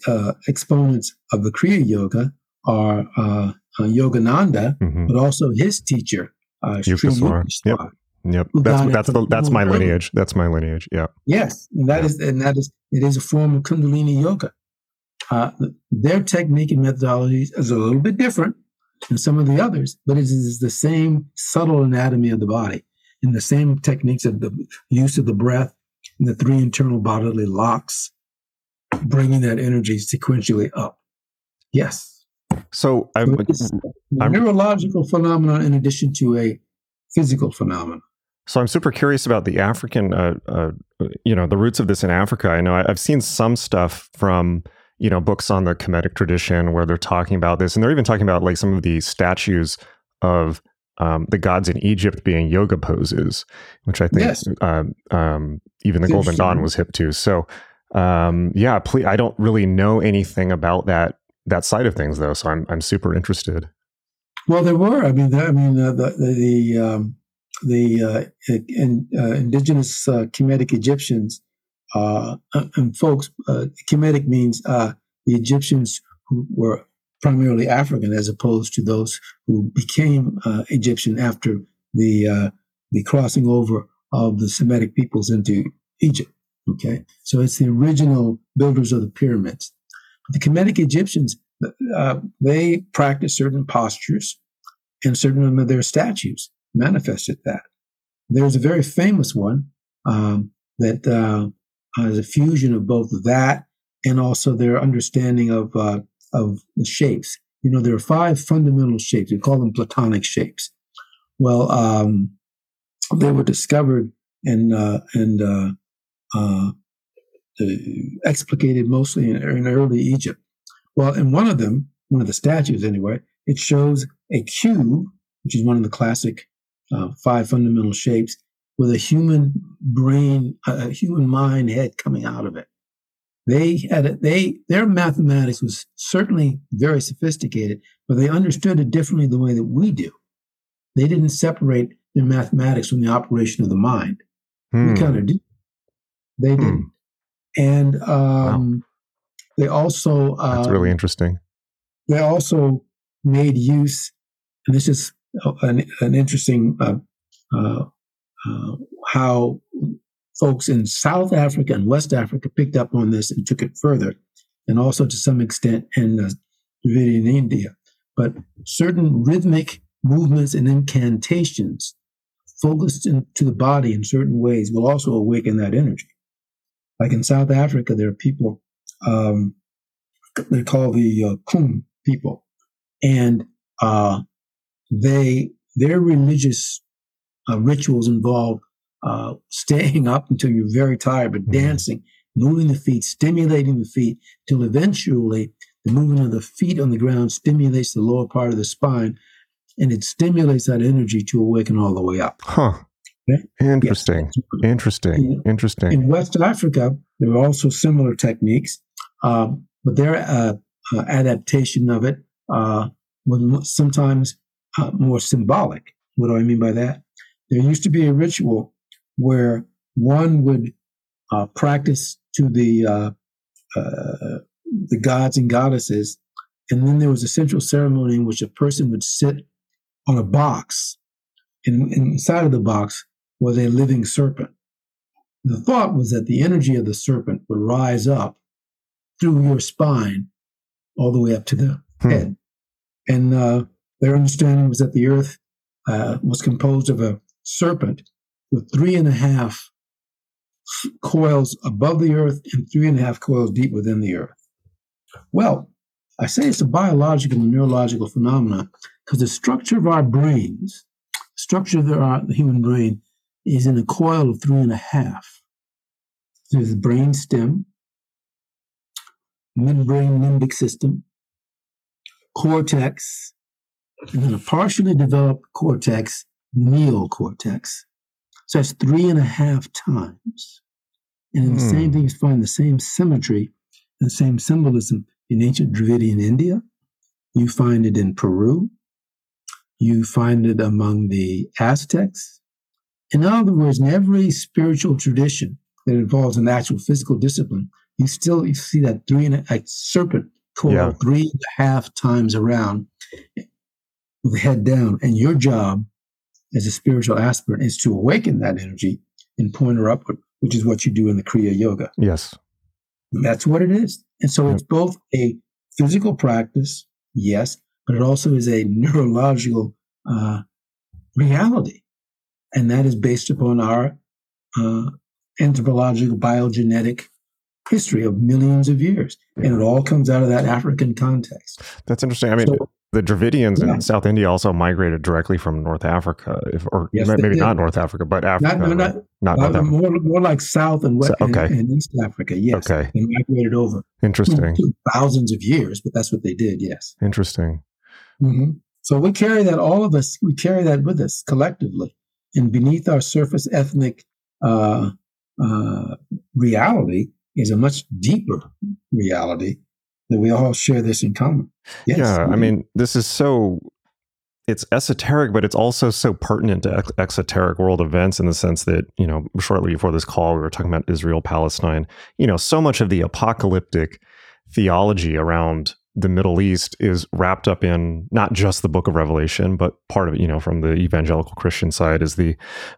uh, exponents of the Kriya Yoga are uh, uh, Yogananda, mm-hmm. but also his teacher, uh, Yukteswar. Yep. Yep. That's that's the, that's my lineage. That's my lineage. Yeah. Yes, and that yeah. is and that is it is a form of Kundalini yoga. Uh, their technique and methodology is a little bit different than some of the others, but it is the same subtle anatomy of the body and the same techniques of the use of the breath and the three internal bodily locks, bringing that energy sequentially up. Yes. So, I'm, so a neurological phenomenon in addition to a physical phenomenon. So I'm super curious about the African, uh, uh, you know, the roots of this in Africa. I know I've seen some stuff from, you know, books on the Kemetic tradition where they're talking about this, and they're even talking about like some of the statues of um, the gods in Egypt being yoga poses, which I think yes. um, um, even the Golden Dawn was hip to. So, um, yeah, please, I don't really know anything about that that side of things though, so I'm I'm super interested. Well, there were. I mean, I mean, uh, the the the, um, the uh, in, uh, indigenous uh, Kemetic Egyptians uh, and folks. Uh, Kemetic means the Egyptians who were primarily African, as opposed to those who became uh, Egyptian after the uh, the crossing over of the Semitic peoples into Egypt. Okay, so it's the original builders of the pyramids. The Kemetic Egyptians, uh, they practiced certain postures, and certain of their statues manifested that. There's a very famous one um, that uh, is a fusion of both that and also their understanding of uh, of the shapes. You know, there are five fundamental shapes. We call them Platonic shapes. Well, um, they were discovered and uh, and uh, uh, explicated mostly in, in, early Egypt. Well, in one of them, one of the statues anyway, it shows a cube, which is one of the classic uh, five fundamental shapes, with a human brain, a human mind head coming out of it. They had a, they their mathematics was certainly very sophisticated, but they understood it differently the way that we do. They didn't separate their mathematics from the operation of the mind. Hmm. We kind of do. They hmm. didn't. And um, wow. they also uh, that's really interesting. They also made use, and this is an, an interesting uh, uh, uh how folks in South Africa and West Africa picked up on this and took it further, and also to some extent in uh, Dravidian India. But certain rhythmic movements and incantations focused into the body in certain ways will also awaken that energy. Like in South Africa, there are people um, they call the uh, Kung people, and uh, they their religious uh, rituals involve uh, staying up until you're very tired, but mm-hmm. dancing moving the feet, stimulating the feet, till eventually the movement of the feet on the ground stimulates the lower part of the spine, and it stimulates that energy to awaken all the way up. Huh. Okay? Interesting. Yes. Interesting. In, Interesting. In West Africa, there are also similar techniques, um, but their uh, uh, adaptation of it uh, was sometimes uh, more symbolic. What do I mean by that? There used to be a ritual where one would uh, practice to the uh, uh, the gods and goddesses, and then there was a central ceremony in which a person would sit on a box, and inside of the box was a living serpent. The thought was that the energy of the serpent would rise up through your spine all the way up to the hmm. head. And uh, their understanding was that the earth uh, was composed of a serpent with three and a half coils above the earth and three and a half coils deep within the earth. Well, I say it's a biological and neurological phenomenon because the structure of our brains, structure of our, uh, the human brain, is in a coil of three and a half. There's the brain stem, midbrain limbic system, cortex, and then a partially developed cortex, neocortex. So that's three and a half times. And in the same hmm. thing, you find the same symmetry and the same symbolism in ancient Dravidian India. You find it in Peru. You find it among the Aztecs. In other words, in every spiritual tradition that involves an actual physical discipline, you still you see that three and a, a serpent coil yeah. three and a half times around with the head down. And your job as a spiritual aspirant is to awaken that energy and point her upward, which is what you do in the Kriya Yoga. Yes. That's what it is. And so it's both a physical practice, yes, but it also is a neurological uh, reality. And that is based upon our uh, anthropological biogenetic history of millions of years. And it all comes out of that African context. That's interesting. I mean, so, the Dravidians yeah. in South India also migrated directly from North Africa, if, or yes, maybe not North Africa, but Africa. Not, not, not, not uh, more, more like South and West so, okay. and, and, East Africa. Yes. Okay. They migrated over. Interesting. Thousands of years, but that's what they did. Yes. Interesting. Mm-hmm. So we carry that, all of us, we carry that with us collectively. And beneath our surface ethnic uh, uh, reality is a much deeper reality that we all share this in common. Yes, yeah, I mean, this is so it's esoteric, but it's also so pertinent to ex- exoteric world events in the sense that, you know, shortly before this call, we were talking about Israel, Palestine. You know, so much of the apocalyptic theology around the Middle East is wrapped up in not just the book of Revelation, but part of it, you know, from the evangelical Christian side is the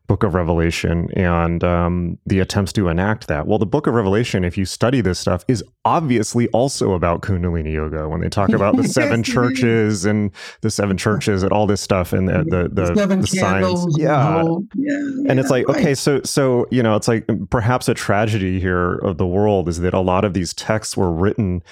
book of Revelation and um, the attempts to enact that. Well, the book of Revelation, if you study this stuff, is obviously also about Kundalini Yoga when they talk about the seven churches and the seven churches and all this stuff and the, the, the, the, the signs. Yeah. yeah. And it's like, right. okay, so, so, you know, it's like perhaps a tragedy here of the world is that a lot of these texts were written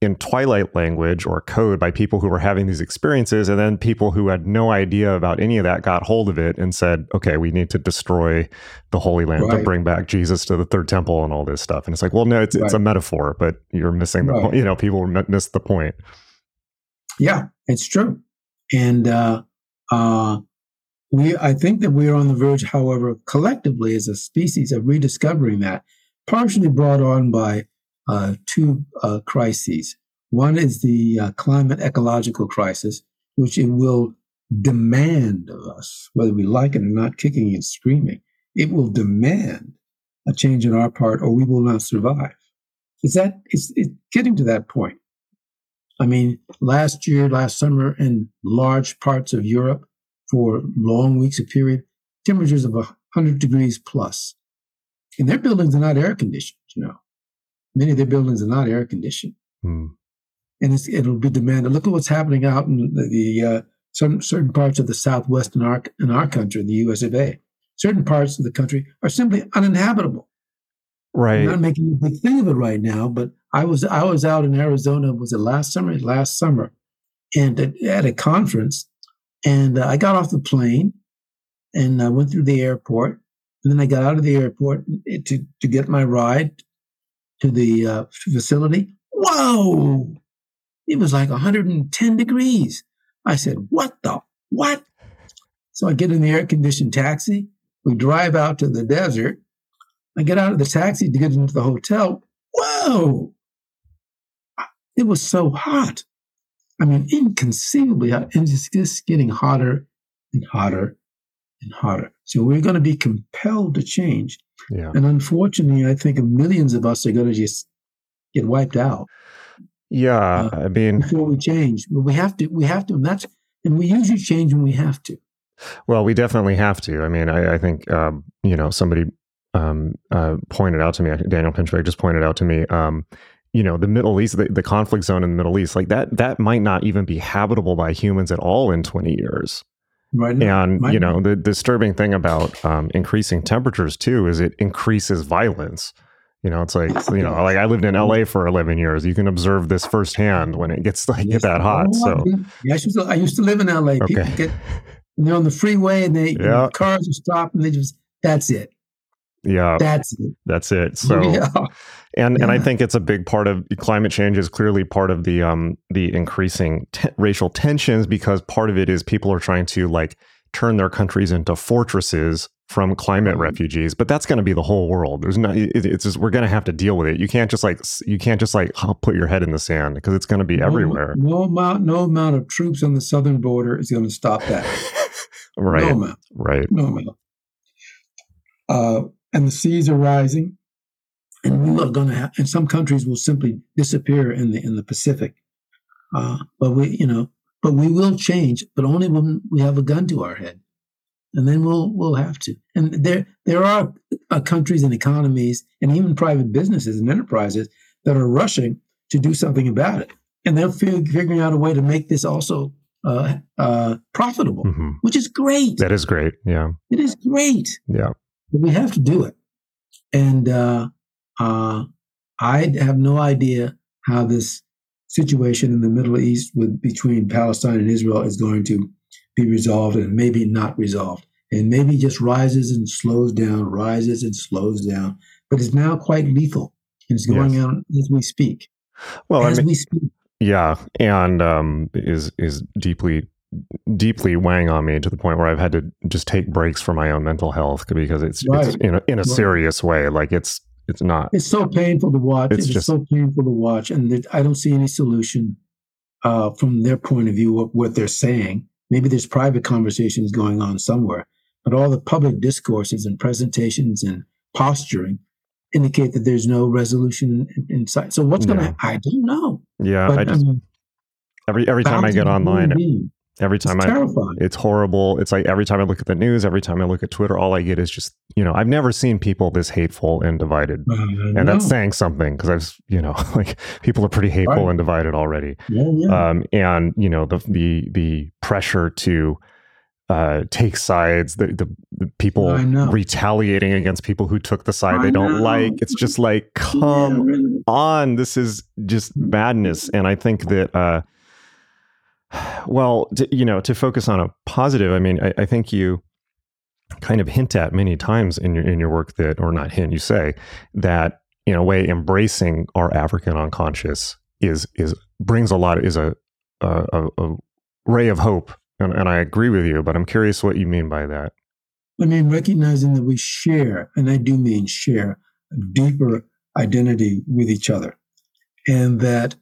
in twilight language or code by people who were having these experiences and then people who had no idea about any of that got hold of it and said okay we need to destroy the holy land right. to bring back jesus to the third temple and all this stuff and it's like well no it's, right. it's a metaphor but you're missing the right. point you know people miss the point yeah it's true and uh uh we i think that we're on the verge however collectively as a species of rediscovering that partially brought on by uh, two uh, crises. One is the uh, climate ecological crisis, which it will demand of us, whether we like it or not, kicking and screaming. It will demand a change on our part, or we will not survive. Is that it's, it's getting to that point? I mean, last year, last summer, in large parts of Europe, for long weeks of period, temperatures of 100 degrees plus. And their buildings are not air conditioned, you know. Many of their buildings are not air conditioned. Hmm. And it'll be demanded. Look at what's happening out in the, the uh, some certain parts of the Southwest in our, in our country, the US of A. Certain parts of the country are simply uninhabitable. Right. I'm not making a big thing of it right now, but I was I was out in Arizona. Was it last summer? Last summer, and at, at a conference, and uh, I got off the plane, and I went through the airport, and then I got out of the airport to to get my ride to the uh, facility. Whoa! It was like 110 degrees. I said, What the? What? So I get in the air conditioned taxi. We drive out to the desert. I get out of the taxi to get into the hotel. Whoa! It was so hot. I mean, inconceivably hot. And it's just getting hotter and hotter and hotter. So we're going to be compelled to change. Yeah. And unfortunately, I think millions of us are going to just get wiped out. Yeah. Uh, I mean, before we change, but we have to, we have to, and that's, and we usually change when we have to. Well, we definitely have to. I mean, I, I think, um, you know, somebody um, uh, pointed out to me, Daniel Pinchbeck just pointed out to me, um, you know, the Middle East, the, the conflict zone in the Middle East, like that, that might not even be habitable by humans at all in 20 years. Right. And, you know, the disturbing thing about um, increasing temperatures too is it increases violence. You know, it's like, you know, like I lived in LA for 11 years. You can observe this firsthand when it gets like yes. that hot. Oh, so, yeah, I used, to, I used to live in LA. Okay. People get, they're on the freeway and they, yeah. you know, cars are stopped and they just, that's it. Yeah. That's it. That's it. So, yeah. And yeah. and I think it's a big part of climate change is clearly part of the um the increasing racial tensions because part of it is people are trying to like turn their countries into fortresses from climate mm-hmm. refugees but that's going to be the whole world. There's not it, it's just we're going to have to deal with it. You can't just like you can't just like put your head in the sand because it's going to be no, everywhere. no amount no amount of troops on the southern border is going to stop that. Right. No amount. Right. No amount. Uh, and the seas are rising and we are going to have, and some countries will simply disappear in the in the Pacific. Uh, but we, you know, but we will change, but only when we have a gun to our head, and then we'll we'll have to. And there there are uh, countries and economies, and even private businesses and enterprises that are rushing to do something about it, and they're fig- figuring out a way to make this also uh, uh, profitable, mm-hmm. which is great. That is great. Yeah, it is great. Yeah, but we have to do it, and uh, uh, I have no idea how this situation in the Middle East with between Palestine and Israel is going to be resolved and maybe not resolved. And maybe just rises and slows down, rises and slows down, but it's now quite lethal. And it's going yes. on as we speak. Well, as I mean, we speak. Yeah, and um, is is deeply deeply weighing on me to the point where I've had to just take breaks for my own mental health because it's, right. it's in a, in a right. serious way. Like it's it's not. It's so painful to watch. It's, it's just, so painful to watch, and I don't see any solution uh, from their point of view of what they're saying. Maybe there's private conversations going on somewhere, but all the public discourses and presentations and posturing indicate that there's no resolution in, sight. So what's going to? I don't know. Yeah, but, I just um, every every time I get online, Every time it's I, terrifying. it's horrible. It's like every time I look at the news, every time I look at Twitter, all I get is just, you know, I've never seen people this hateful and divided. Uh, and no. that's saying something because I've, you know, like people are pretty hateful right. and divided already. Yeah, yeah. Um, and, you know, the, the, the pressure to, uh, take sides, the, the, the people retaliating against people who took the side I they don't know. like. It's just like, come yeah, really. on. This is just madness. And I think that, uh, well, to, you know, to focus on a positive, I mean, I, I, think you kind of hint at many times in your in your work that, or not hint, you say that in a way, embracing our African unconscious is is brings a lot is a a, a ray of hope, and, and I agree with you. But I'm curious what you mean by that. I mean, recognizing that we share, and I do mean share, a deeper identity with each other, and that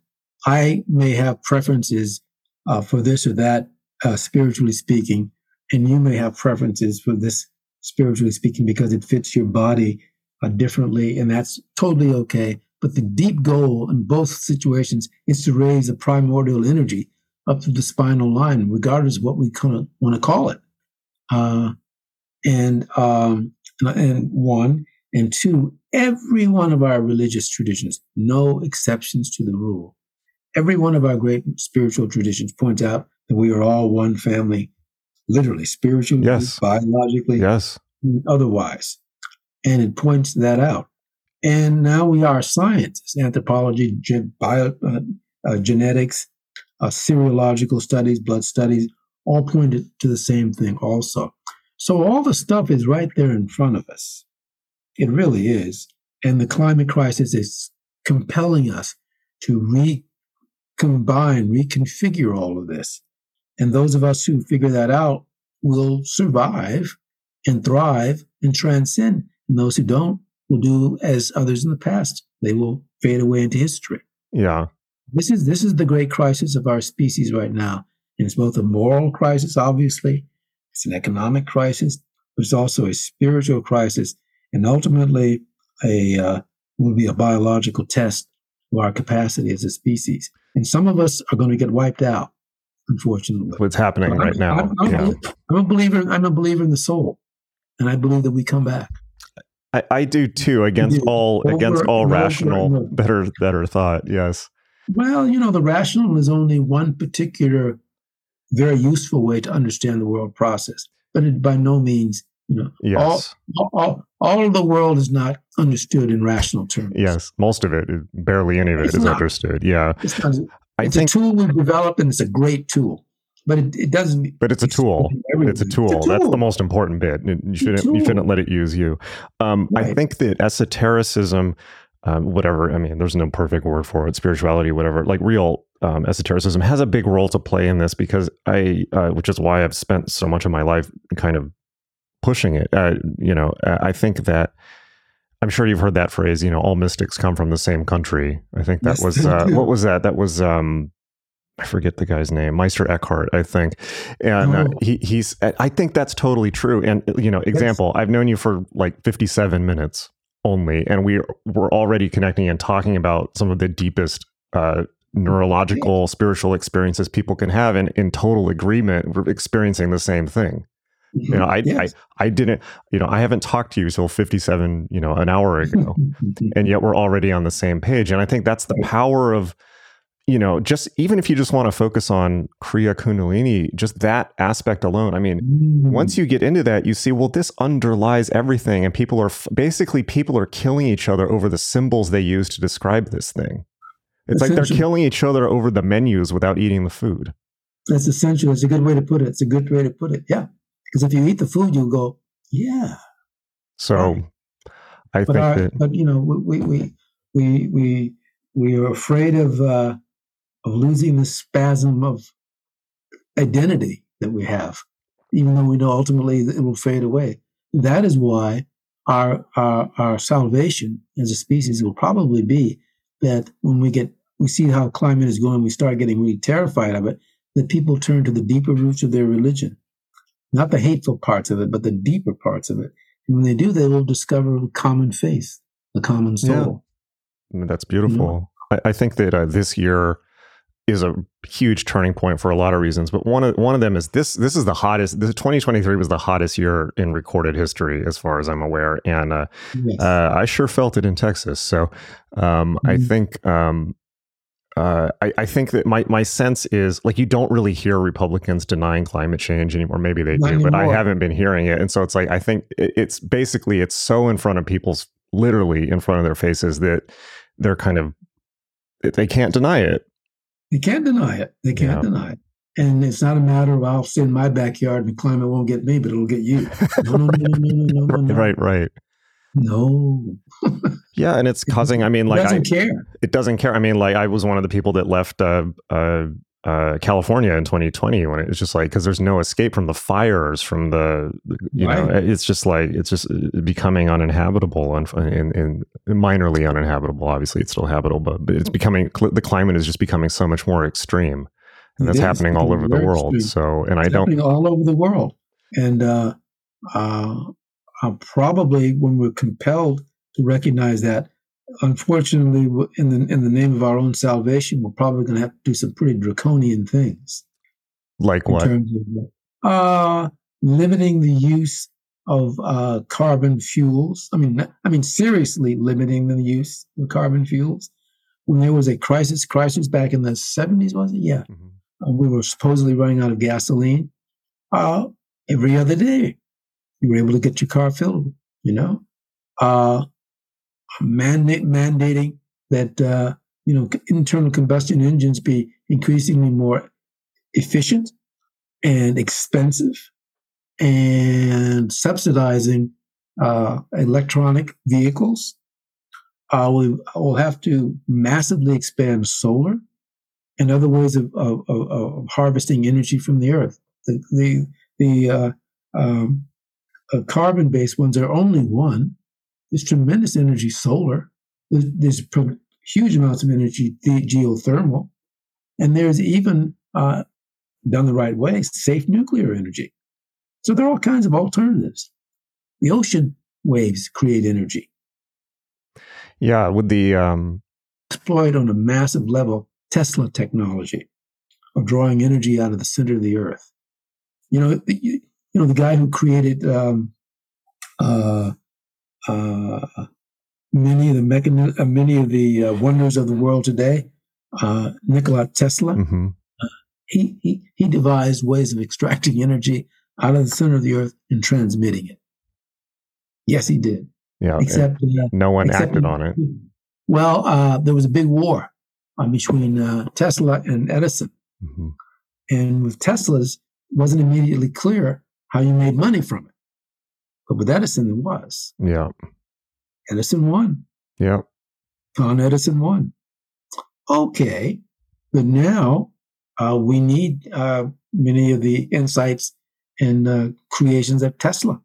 I may have preferences uh, for this or that, uh, spiritually speaking, and you may have preferences for this spiritually speaking because it fits your body uh, differently, and that's totally okay. But the deep goal in both situations is to raise a primordial energy up to the spinal line, regardless of what we want to call it. Uh, and um, and one and two, every one of our religious traditions, no exceptions to the rule, Every one of our great spiritual traditions points out that we are all one family, literally, spiritually, yes. biologically, yes. otherwise. And it points that out. And now we are scientists, anthropology, gen- bio, uh, uh, genetics, uh, serological studies, blood studies, all pointed to the same thing also. So all the stuff is right there in front of us. It really is. And the climate crisis is compelling us to recombine, reconfigure all of this. And those of us who figure that out will survive and thrive and transcend. And those who don't will do as others in the past. They will fade away into history. Yeah. This is this is the great crisis of our species right now. And it's both a moral crisis, obviously, it's an economic crisis, but it's also a spiritual crisis, and ultimately a uh, will be a biological test of our capacity as a species. And some of us are going to get wiped out, unfortunately. What's happening I'm, right now? I'm, I'm, yeah. I'm a believer. I'm a believer in the soul, and I believe that we come back. I, I do too. Against do. all Over against all over rational, over. better better thought. Yes. Well, you know, the rational is only one particular very useful way to understand the world process, but it by no means, you know, Yes. all, all, all of the world is not understood in rational terms. Yes. Most of it, barely any of it It's is not. understood. Yeah. It's, not, I it's think, a tool we've developed and it's a great tool, but it, it doesn't. but it's a tool. It's a tool. It's a That's the most important bit. You shouldn't you shouldn't let it use you. Um, I think that esotericism, um, whatever. I mean, there's no perfect word for it. Spirituality, whatever. Like real um, esotericism has a big role to play in this because I, uh, which is why I've spent so much of my life kind of pushing it. Uh, you know, I I think that. I'm sure you've heard that phrase, you know, all mystics come from the same country. I think that Yes, was, uh, what was that? That was, um, I forget the guy's name, Meister Eckhart, I think. And uh, Oh. he, he's, I think that's totally true. And, you know, example, I've known you for like 57 minutes only, and we were already connecting and talking about some of the deepest, uh, neurological, spiritual experiences people can have and in total agreement, we're experiencing the same thing. You know, I, Yes. I, I didn't, you know, I haven't talked to you till 57, you know, an hour ago and yet we're already on the same page and i think that's the power of you know just even if you just want to focus on kriya kundalini just that aspect alone i mean Mm. once you get into that you see well this underlies everything and people are f- basically people are killing each other over the symbols they use to describe this thing it's like they're killing each other over the menus without eating the food That's essential. It's a good way to put it. It's a good way to put it. Yeah. Because if you eat the food, you'll go, yeah. so Right. i But think our, that but you know, we we we we we are afraid of uh, of losing the spasm of identity that we have, even though we know ultimately that it will fade away. That is why our our our salvation as a species will probably be that when we get we see how climate is going, we start getting really terrified of it. That people turn to the deeper roots of their religion, not the hateful parts of it, but the deeper parts of it. And when they do, they will discover the common faith, the common soul. Mm, That's beautiful. I, I think that uh, this year is a huge turning point for a lot of reasons, but one of one of them is this. This is the hottest. This 2023 was the hottest year in recorded history, as far as I'm aware, and uh, Yes. uh, I sure felt it in Texas. So um, I Mhm. think. Um, uh, I, I think that my, my sense is like you don't really hear Republicans denying climate change anymore. Maybe they Not do, but I haven't been hearing it. And so it's like I think it, it's basically it's so in front of people's literally in front of their faces that they're kind of they can't deny it. They can't deny it. They can't Yeah. deny it. And it's not a matter of I'll sit in my backyard and the climate won't get me, but it'll get you. No, no, no, no, no, no, no, no. Right, right. No. Yeah, and it's causing. I mean, like I, doesn't care. it doesn't care. I mean, like I was one of the people that left uh, uh, uh, California in 2020 when it was just like because there's no escape from the fires, from the you know, Right. it's just like it's just uh, becoming uninhabitable and in, in, minorly uninhabitable. Obviously, it's still habitable, but, it's becoming cl- the climate is just becoming so much more extreme, and that's happening all over the world. extreme. So, and I don't. happening all over the world. And uh, uh, uh, probably when we're compelled to recognize that, unfortunately, in the in the name of our own salvation, we're probably going to have to do some pretty draconian things Like in what? terms of uh, limiting the use of uh, carbon fuels. I mean, I mean, seriously limiting the use of carbon fuels. When there was a crisis, crisis back in the seventies, was it? Yeah, Mhm. uh, we were supposedly running out of gasoline. Uh, every other day, you were able to get your car filled. You know, uh, mandate mandating that uh, you know internal combustion engines be increasingly more efficient and expensive, and subsidizing uh, electronic vehicles. uh, we will have to massively expand solar and other ways of, of, of, of harvesting energy from the earth. The the, the uh, um, uh, carbon-based ones are only one. There's tremendous energy solar. There's, there's huge amounts of energy geothermal, and there's even uh, done the right way, safe nuclear energy. So there are all kinds of alternatives. The ocean waves create energy. Yeah, with the um... exploit on a massive level Tesla technology of drawing energy out of the center of the earth. You know, you, know the guy who created um, uh, uh, many of the mechan- uh, many of the uh, wonders of the world today, uh, Nikola Tesla. Mm-hmm. he, he he devised ways of extracting energy out of the center of the earth and transmitting it. Yes, he did. Yeah, except uh, no one except acted on it. Well, uh, there was a big war uh, between uh, Tesla and Edison, mm-hmm. and with Tesla's, wasn't immediately clear how you made money from it, but with Edison, it was. Yeah, Edison won. Yeah, Con Edison won. Okay, but now uh, we need uh, many of the insights and creations of Tesla.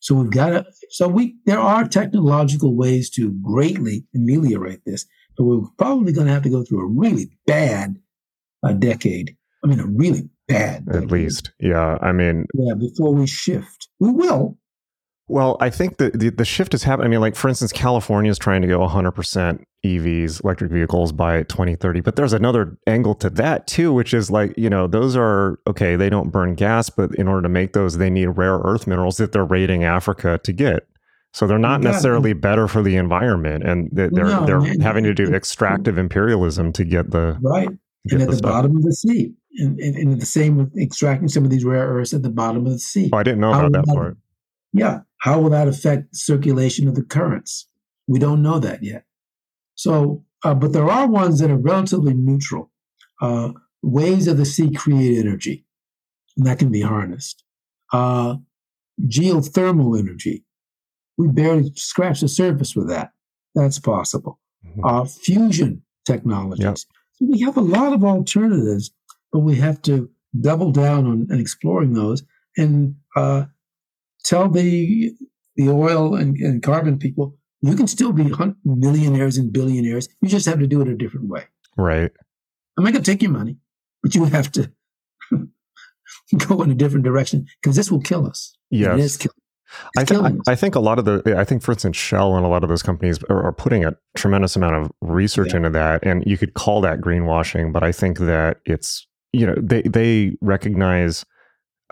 So we've got to, so we, there are technological ways to greatly ameliorate this, but we're probably going to have to go through a really bad uh, decade. I mean, a really bad. At least. Yeah. I mean, yeah, before we shift. We will, well, I think the, the, the shift is happening. I mean, like for instance, California is trying to go 100% EVs, electric vehicles by 2030. But there's another angle to that too, which is like you know those are okay. They don't burn gas, but in order to make those, they need rare earth minerals that they're raiding Africa to get. So they're not yeah. necessarily better for the environment, and they're no, they're having to do extractive imperialism to get the right. Get and at the, the bottom of the sea, and, and, and the same with extracting some of these rare earths at the bottom of the sea. Oh, I didn't know about that part. Yeah. How will that affect circulation of the currents? We don't know that yet. So, uh, but there are ones that are relatively neutral. Uh, waves of the sea create energy, and that can be harnessed. Uh, geothermal energy, we barely scratch the surface with that. That's possible. Mm-hmm. Uh, fusion technologies. Yep. So we have a lot of alternatives, but we have to double down on, on exploring those and uh, tell the the oil and, and carbon people you can still be millionaires and billionaires. You just have to do it a different way. Right. I'm not going to take your money, but you have to go in a different direction because this will kill us. Yes. It is killing. I, th- I, think a lot of the, I think for instance, Shell and a lot of those companies are, are putting a tremendous amount of research yeah. into that, and you could call that greenwashing. But I think that it's, you know, they they recognize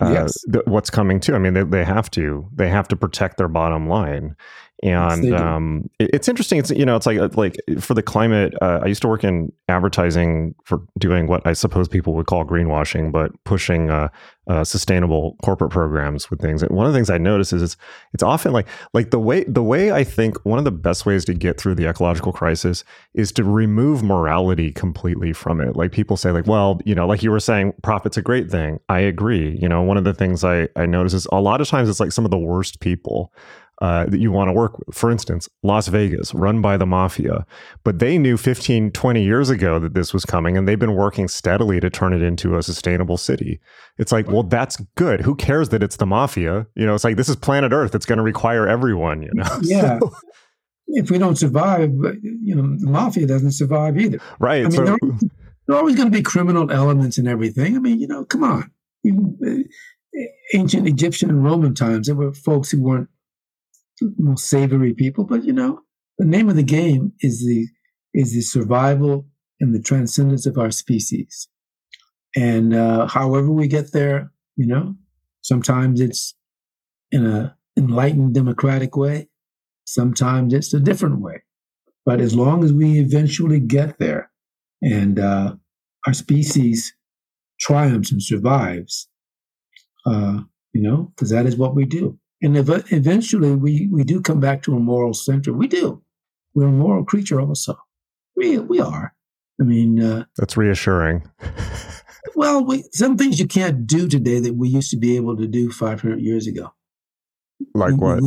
uh, yes. th- what's coming too. I mean, they, they have to they have to protect their bottom line, and yes, um, it, it's interesting. It's you know, it's like uh, like for the climate. Uh, I used to work in advertising for doing what I suppose people would call greenwashing, but pushing uh, uh, sustainable corporate programs with things. And one of the things I notice is it's it's often like like the way the way I think one of the best ways to get through the ecological crisis is to remove morality completely from it. Like people say, like, well, you know, like you were saying, profit's a great thing. I agree. You know, one of the things I I notice is a lot of times it's like some of the worst people uh, that you want to work with. For instance, Las Vegas, run by the mafia. But they knew 15, 20 years ago that this was coming, and they've been working steadily to turn it into a sustainable city. It's like, well, that's good. Who cares that it's the mafia? You know, it's like this is planet Earth. It's going to require everyone, you know? Yeah. if we don't survive, you know, the mafia doesn't survive either. Right. I mean, so, there, are, there are always going to be criminal elements and everything. I mean, you know, come on. Uh, ancient Egyptian and Roman times, there were folks who weren't most savory people. But you know, the name of the game is the is the survival and the transcendence of our species. And uh, however we get there, you know, sometimes it's in a enlightened democratic way, sometimes it's a different way. But as long as we eventually get there, and uh, our species triumphs and survives, uh, you know, because that is what we do. And ev- eventually we, we do come back to a moral center. We do. We're a moral creature also. We, we are. I mean, uh, that's reassuring. well, we, some things you can't do today that we used to be able to do 500 years ago. Like what?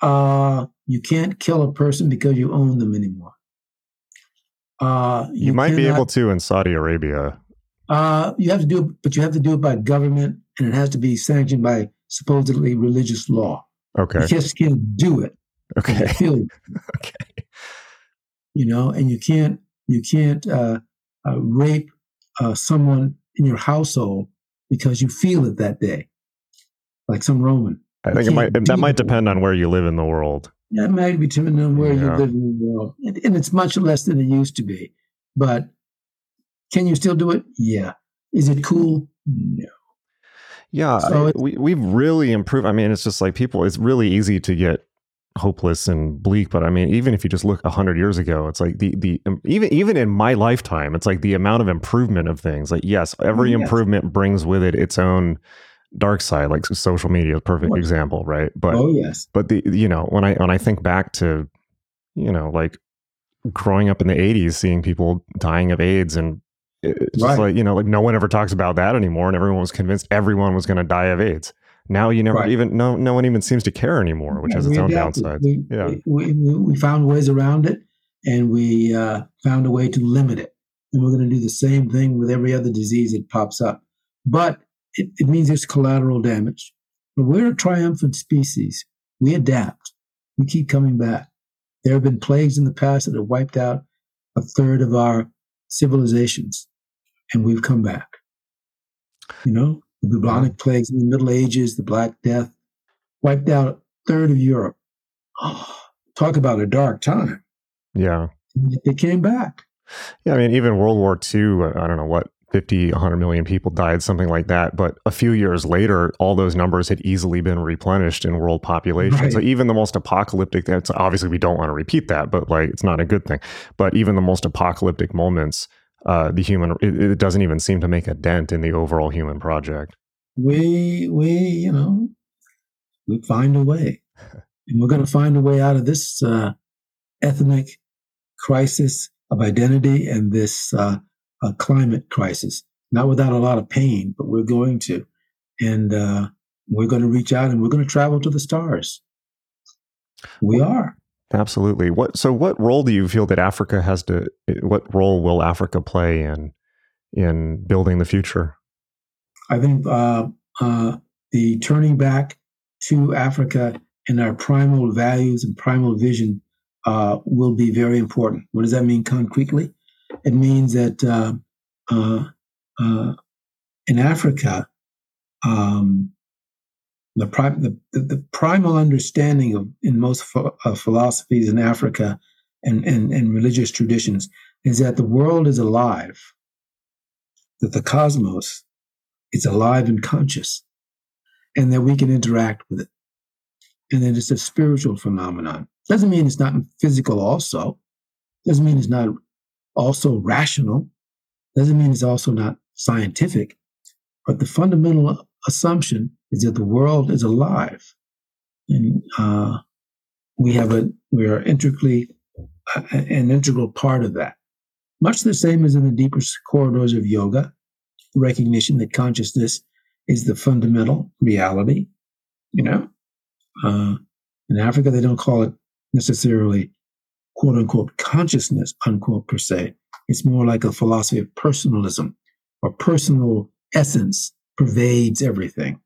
Uh, You can't kill a person because you own them anymore. Uh, you, you might cannot, be able to in Saudi Arabia. Uh, you have to do it, but you have to do it by government, and it has to be sanctioned by supposedly religious law. Okay. You just can't do it. Okay. okay. You know, and you can't you can't uh, uh, rape uh, someone in your household because you feel it that day, like some Roman. I think it might that might depend on where you live in the world. That might be depending on where yeah. you live in the world, and, and it's much less than it used to be. But can you still do it? Yeah. Is it cool? No. Yeah, so I, we we've really improved. I mean, it's just like people. It's really easy to get hopeless and bleak. But I mean, even if you just look hundred years ago, it's like the the um, even even in my lifetime, it's like the amount of improvement of things. Like yes, every yes. improvement brings with it its own dark side. Like social media, is a perfect what? example, right? But oh yes, but the you know when I when I think back to you know like growing up in the 80s seeing people dying of AIDS and it's right. like, you know, like no one ever talks about that anymore. And everyone was convinced everyone was going to die of AIDS. Now you never right. even, no, no one even seems to care anymore, which yeah, has its own downsides. We, yeah. We, we, we, found ways around it and we uh, found a way to limit it. And we're going to do the same thing with every other disease that pops up. But it, it means there's collateral damage. But we're a triumphant species. We adapt. We keep coming back. There have been plagues in the past that have wiped out a third of our civilizations, and we've come back. You know, the bubonic plagues in the Middle Ages, the Black Death, wiped out a third of Europe. Oh, talk about a dark time. Yeah. They came back. Yeah, I mean, even World War II, I don't know what 50, 100 million people died, something like that. But a few years later, all those numbers had easily been replenished in world population. Right. So even the most apocalyptic, that's obviously we don't want to repeat that, but like it's not a good thing. But even the most apocalyptic moments, uh, the human, it, it doesn't even seem to make a dent in the overall human project. We, we, you know, we find a way. and we're going to find a way out of this uh, ethnic crisis of identity and this uh, a climate crisis, not without a lot of pain, but we're going to. And uh, we're going to reach out and we're going to travel to the stars. We are. Absolutely. What so what role do you feel that Africa has to what role will Africa play in in building the future? I think uh, uh, the turning back to Africa and our primal values and primal vision uh, will be very important. What does that mean concretely? It means that uh, uh, uh, in Africa, um, the, prim- the, the, primal understanding of in most ph- philosophies in Africa and, and, and religious traditions is that the world is alive, that the cosmos is alive and conscious, and that we can interact with it. And that it's a spiritual phenomenon. Doesn't mean it's not physical, also. Doesn't mean it's not also rational. Doesn't mean it's also not scientific, but the fundamental assumption is that the world is alive, and uh, we have a we are intricately uh, an integral part of that. Much the same as in the deeper corridors of yoga, recognition that consciousness is the fundamental reality. You know, uh, in Africa they don't call it necessarily quote unquote consciousness, unquote, per se. It's more like a philosophy of personalism or personal essence pervades everything.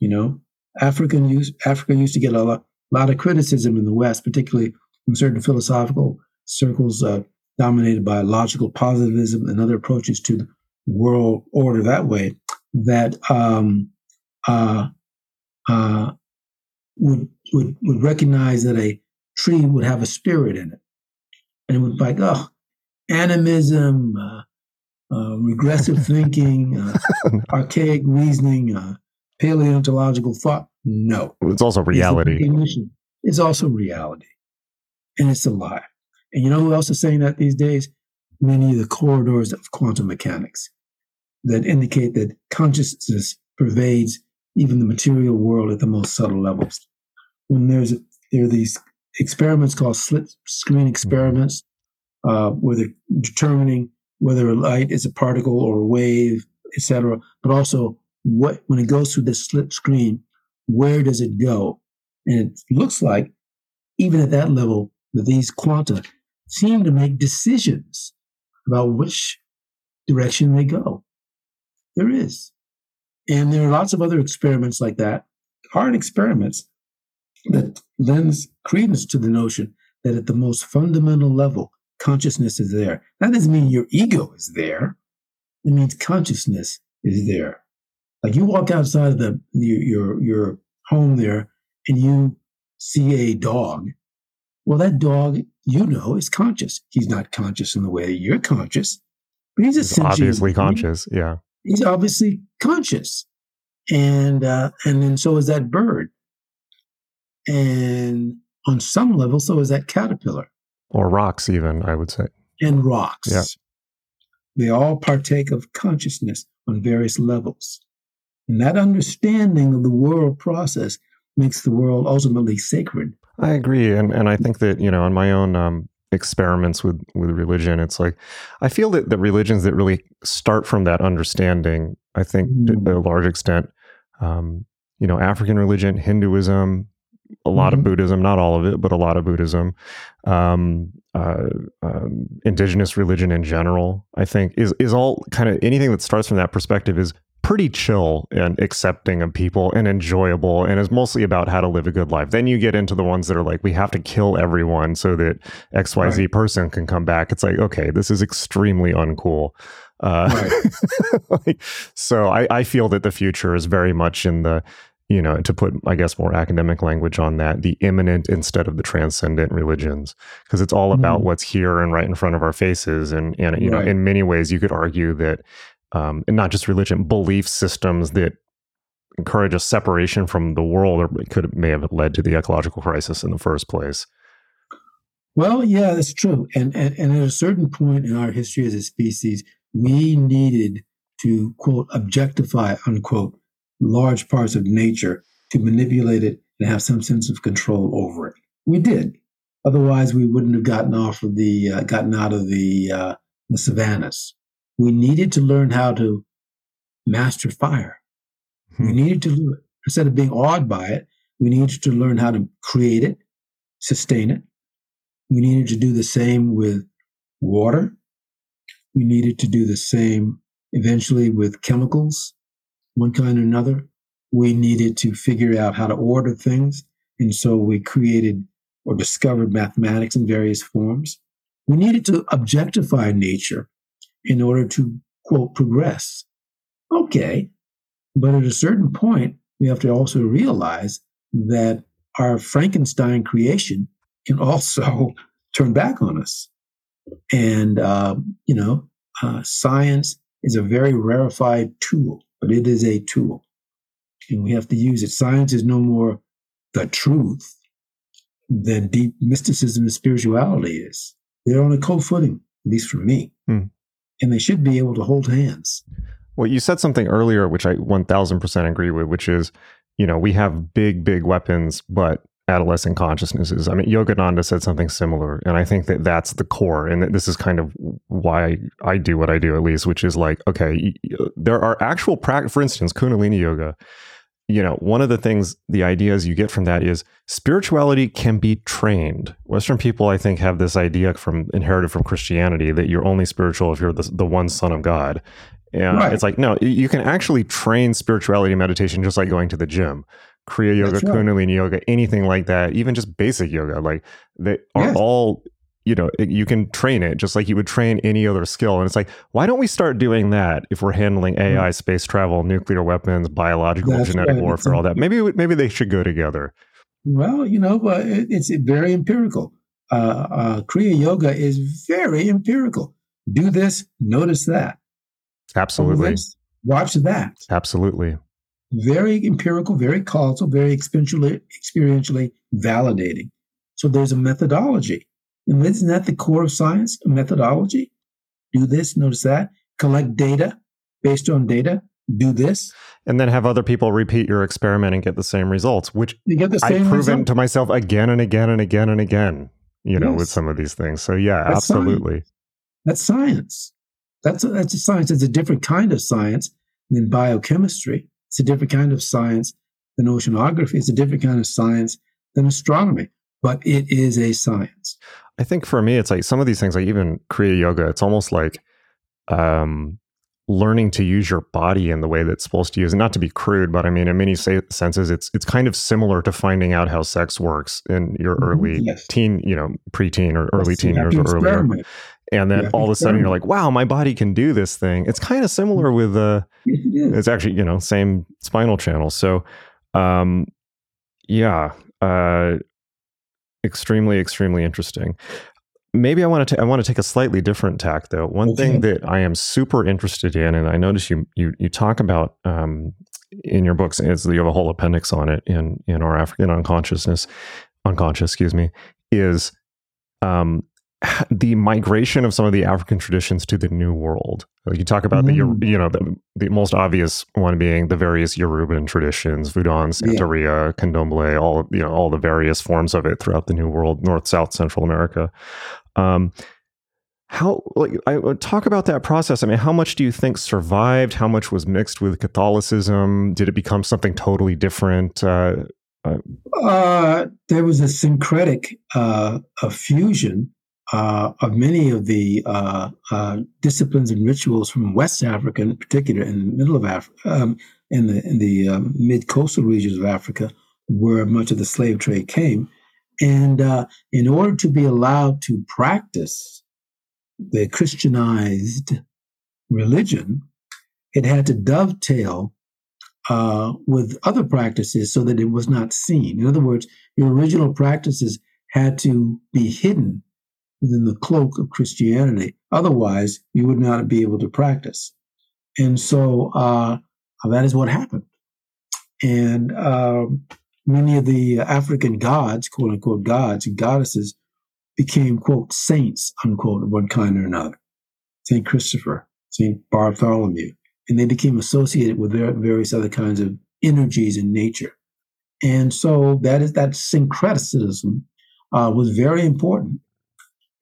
You know, African use, Africa used to get a lot, lot of criticism in the West, particularly from certain philosophical circles uh, dominated by logical positivism and other approaches to the world order that way, that um, uh, uh, would, would, would recognize that a tree would have a spirit in it and it was like, oh, animism, uh, uh, regressive thinking, uh, archaic reasoning, uh, paleontological thought. No, it's also reality. It's, it's also reality, and it's alive. And you know who else is saying that these days? Many of the corridors of quantum mechanics that indicate that consciousness pervades even the material world at the most subtle levels. When there's there are these experiments called slit screen experiments, uh, where they're determining whether a light is a particle or a wave, etc. But also, what when it goes through the slit screen, where does it go? And it looks like even at that level, that these quanta seem to make decisions about which direction they go. There is. And there are lots of other experiments like that, hard experiments that lends credence to the notion that at the most fundamental level, consciousness is there. That doesn't mean your ego is there. It means consciousness is there. Like you walk outside of the your your, your home there and you see a dog. Well, that dog, you know, is conscious. He's not conscious in the way you're conscious, but he's, he's obviously conscious. Yeah, he's obviously conscious, and uh, and then so is that bird, and on some level, so is that caterpillar, or rocks, even I would say, and rocks. Yeah, they all partake of consciousness on various levels. And that understanding of the world process makes the world ultimately sacred. I agree. And and I think that, you know, on my own um, experiments with with religion, it's like I feel that the religions that really start from that understanding, I think mm. to a large extent, um, you know, African religion, Hinduism, a lot mm-hmm. of Buddhism, not all of it, but a lot of Buddhism, um, uh, um, indigenous religion in general, I think is is all kind of anything that starts from that perspective is pretty chill and accepting of people and enjoyable and is mostly about how to live a good life. Then you get into the ones that are like, we have to kill everyone so that XYZ right. person can come back. It's like, okay, this is extremely uncool. Uh, right. like, so I, I feel that the future is very much in the, you know, to put, I guess, more academic language on that, the immanent instead of the transcendent religions, because it's all about mm. what's here and right in front of our faces. And, and you right. know, in many ways, you could argue that um, and not just religion, belief systems that encourage a separation from the world, or could may have led to the ecological crisis in the first place. Well, yeah, that's true. And, and and at a certain point in our history as a species, we needed to quote objectify unquote large parts of nature to manipulate it and have some sense of control over it. We did. Otherwise, we wouldn't have gotten off of the uh, gotten out of the uh, the savannas we needed to learn how to master fire. Hmm. We needed to do it. Instead of being awed by it, we needed to learn how to create it, sustain it. We needed to do the same with water. We needed to do the same eventually with chemicals, one kind or another. We needed to figure out how to order things. And so we created or discovered mathematics in various forms. We needed to objectify nature in order to, quote, progress. Okay. But at a certain point, we have to also realize that our Frankenstein creation can also turn back on us. And, uh, you know, uh, science is a very rarefied tool, but it is a tool. And we have to use it. Science is no more the truth than deep mysticism and spirituality is. They're on a co footing, at least for me. Hmm and they should be able to hold hands. Well, you said something earlier, which I 1000% agree with, which is, you know, we have big, big weapons, but adolescent consciousnesses. I mean, Yogananda said something similar, and I think that that's the core. And this is kind of why I do what I do, at least, which is like, okay, there are actual practice. For instance, Kundalini yoga you know, one of the things, the ideas you get from that is spirituality can be trained. Western people, I think, have this idea from inherited from Christianity that you're only spiritual if you're the, the one son of God. And right. it's like, no, you can actually train spirituality meditation just like going to the gym. Kriya yoga, right. Kundalini yoga, anything like that, even just basic yoga. Like they are yes. all you know you can train it just like you would train any other skill and it's like why don't we start doing that if we're handling ai mm-hmm. space travel nuclear weapons biological That's genetic right. warfare all that maybe maybe they should go together well you know uh, it's very empirical uh, uh, kriya yoga is very empirical do this notice that absolutely watch that absolutely very empirical very causal very experientially experientially validating so there's a methodology and isn't that the core of science, A methodology? Do this, notice that, collect data based on data, do this. And then have other people repeat your experiment and get the same results, which you get the same I've proven result. to myself again and again and again and again, you know, yes. with some of these things. So yeah, that's absolutely. Science. That's science. That's a, that's a science. It's a different kind of science than biochemistry. It's a different kind of science than oceanography. It's a different kind of science than astronomy. but it is a science. I think for me, it's like some of these things, like even Kriya Yoga, it's almost like um, learning to use your body in the way that's supposed to use. And not to be crude, but I mean, in many senses, it's it's kind of similar to finding out how sex works in your mm-hmm. early yes. teen, you know, preteen or early teen years or earlier. And then all of a sudden, you're like, "Wow, my body can do this thing." It's kind of similar with uh, it's actually you know same spinal channel. So, um, yeah, uh, extremely extremely interesting maybe I want to I want to take a slightly different tack though. One okay. thing that I am super interested in, and I notice you you you talk about um, in your books, is you have a whole appendix on it in in our African unconsciousness, unconscious, excuse me, is um, the migration of some of the African traditions to the New World. Like you talk about mm. the you know the, the most obvious one being the various Yoruban traditions, Voodoo, Santeria, yeah. Candomblé, all you know all the various forms of it throughout the New World, North, South, Central America. Um, how like I talk about that process. I mean, how much do you think survived? How much was mixed with Catholicism? Did it become something totally different? Uh, uh, uh, there was a syncretic uh, a fusion uh, of many of the uh, disciplines and rituals from West Africa, in particular, in the middle of Africa, um, in the in the um, mid coastal regions of Africa, where much of the slave trade came. And uh, in order to be allowed to practice the Christianized religion, it had to dovetail uh, with other practices so that it was not seen. In other words, your original practices had to be hidden within the cloak of Christianity. Otherwise, you would not be able to practice. And so uh, that is what happened. And um, many of the African gods, quote unquote gods and goddesses, became, quote, saints, unquote, of one kind or another. St. Christopher, St. Bartholomew. And they became associated with various other kinds of energies in nature. And so that is that syncretism uh, was very important.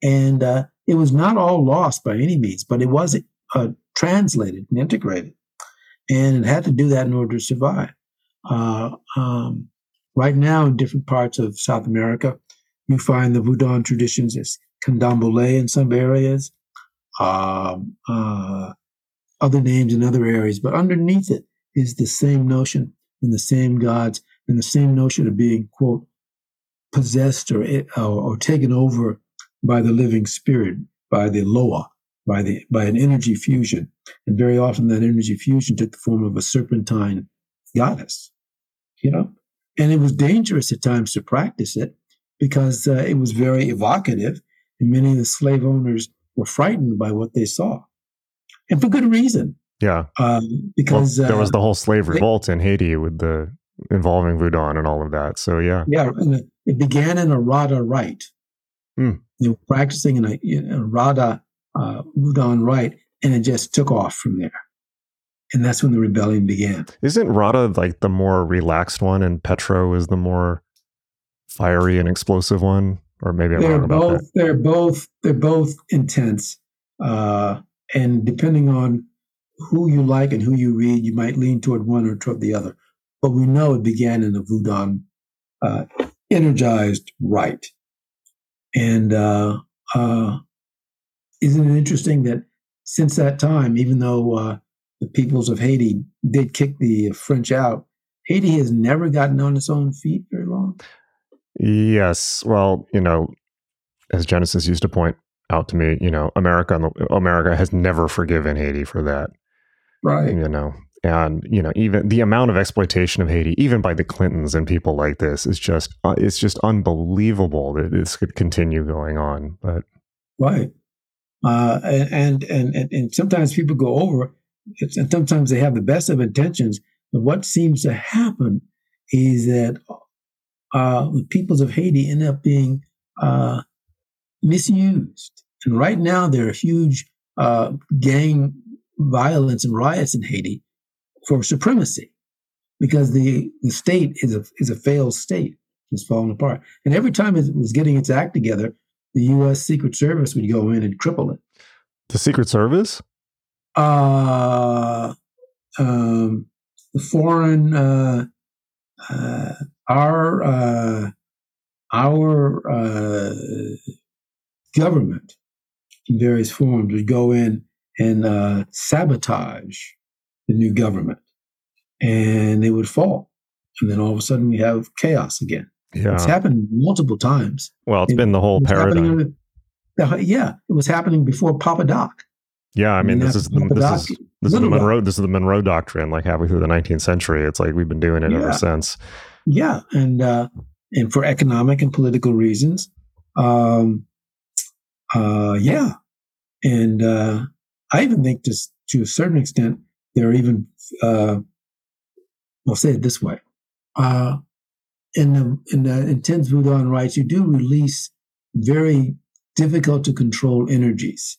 And uh, it was not all lost by any means, but it was uh, translated and integrated. And it had to do that in order to survive. Uh, um, Right now, in different parts of South America, you find the Vodun traditions as candomblé in some areas, um, uh, other names in other areas, but underneath it is the same notion and the same gods and the same notion of being, quote, possessed or, or, or taken over by the living spirit, by the Loa, by the by an energy fusion. And very often that energy fusion took the form of a serpentine goddess. You know? And it was dangerous at times to practice it because uh, it was very evocative, and many of the slave owners were frightened by what they saw, and for good reason. Yeah, um, because well, there was uh, the whole slave revolt they, in Haiti with the involving Voodoo and all of that. So yeah, yeah, it began in a Rada rite. Hmm. They were practicing in a, in a Rada uh, rite, and it just took off from there and that's when the rebellion began. Isn't Rada like the more relaxed one, and Petro is the more fiery and explosive one? Or maybe I'm they're wrong about both, that. They're both they're both intense, uh, and depending on who you like and who you read, you might lean toward one or toward the other. But we know it began in the Voodoo uh, energized rite, and uh, uh, isn't it interesting that since that time, even though uh, the peoples of Haiti did kick the French out. Haiti has never gotten on its own feet very long. Yes. Well, you know, as Genesis used to point out to me, you know, America America has never forgiven Haiti for that. Right. You know, and you know, even the amount of exploitation of Haiti, even by the Clintons and people like this, is just uh, it's just unbelievable that this could continue going on. But right. Uh, and, and and and sometimes people go over and sometimes they have the best of intentions, but what seems to happen is that uh, the peoples of Haiti end up being uh, misused. And right now, there are huge uh, gang violence and riots in Haiti for supremacy because the, the state is a, is a failed state. It's falling apart. And every time it was getting its act together, the U.S. Secret Service would go in and cripple it. The Secret Service? uh, um, the foreign uh, uh, our uh, our uh, government in various forms would go in and uh, sabotage the new government, and they would fall, and then all of a sudden we have chaos again. Yeah. It's happened multiple times. Well, it's It- been the whole paradigm. uh, yeah, it was happening before Papa Doc. Yeah, I mean, this is the, this Doc, is this is the. Monroe this is the Monroe Doctrine, like halfway through the 19th century. It's like we've been doing it ever since. Yeah, and uh, and for economic and political reasons, um, uh, yeah, and uh, I even think to s- to a certain extent there are even uh, I'll say it this way: uh, in the in the intense Voodoo rites, you do release very difficult to control energies,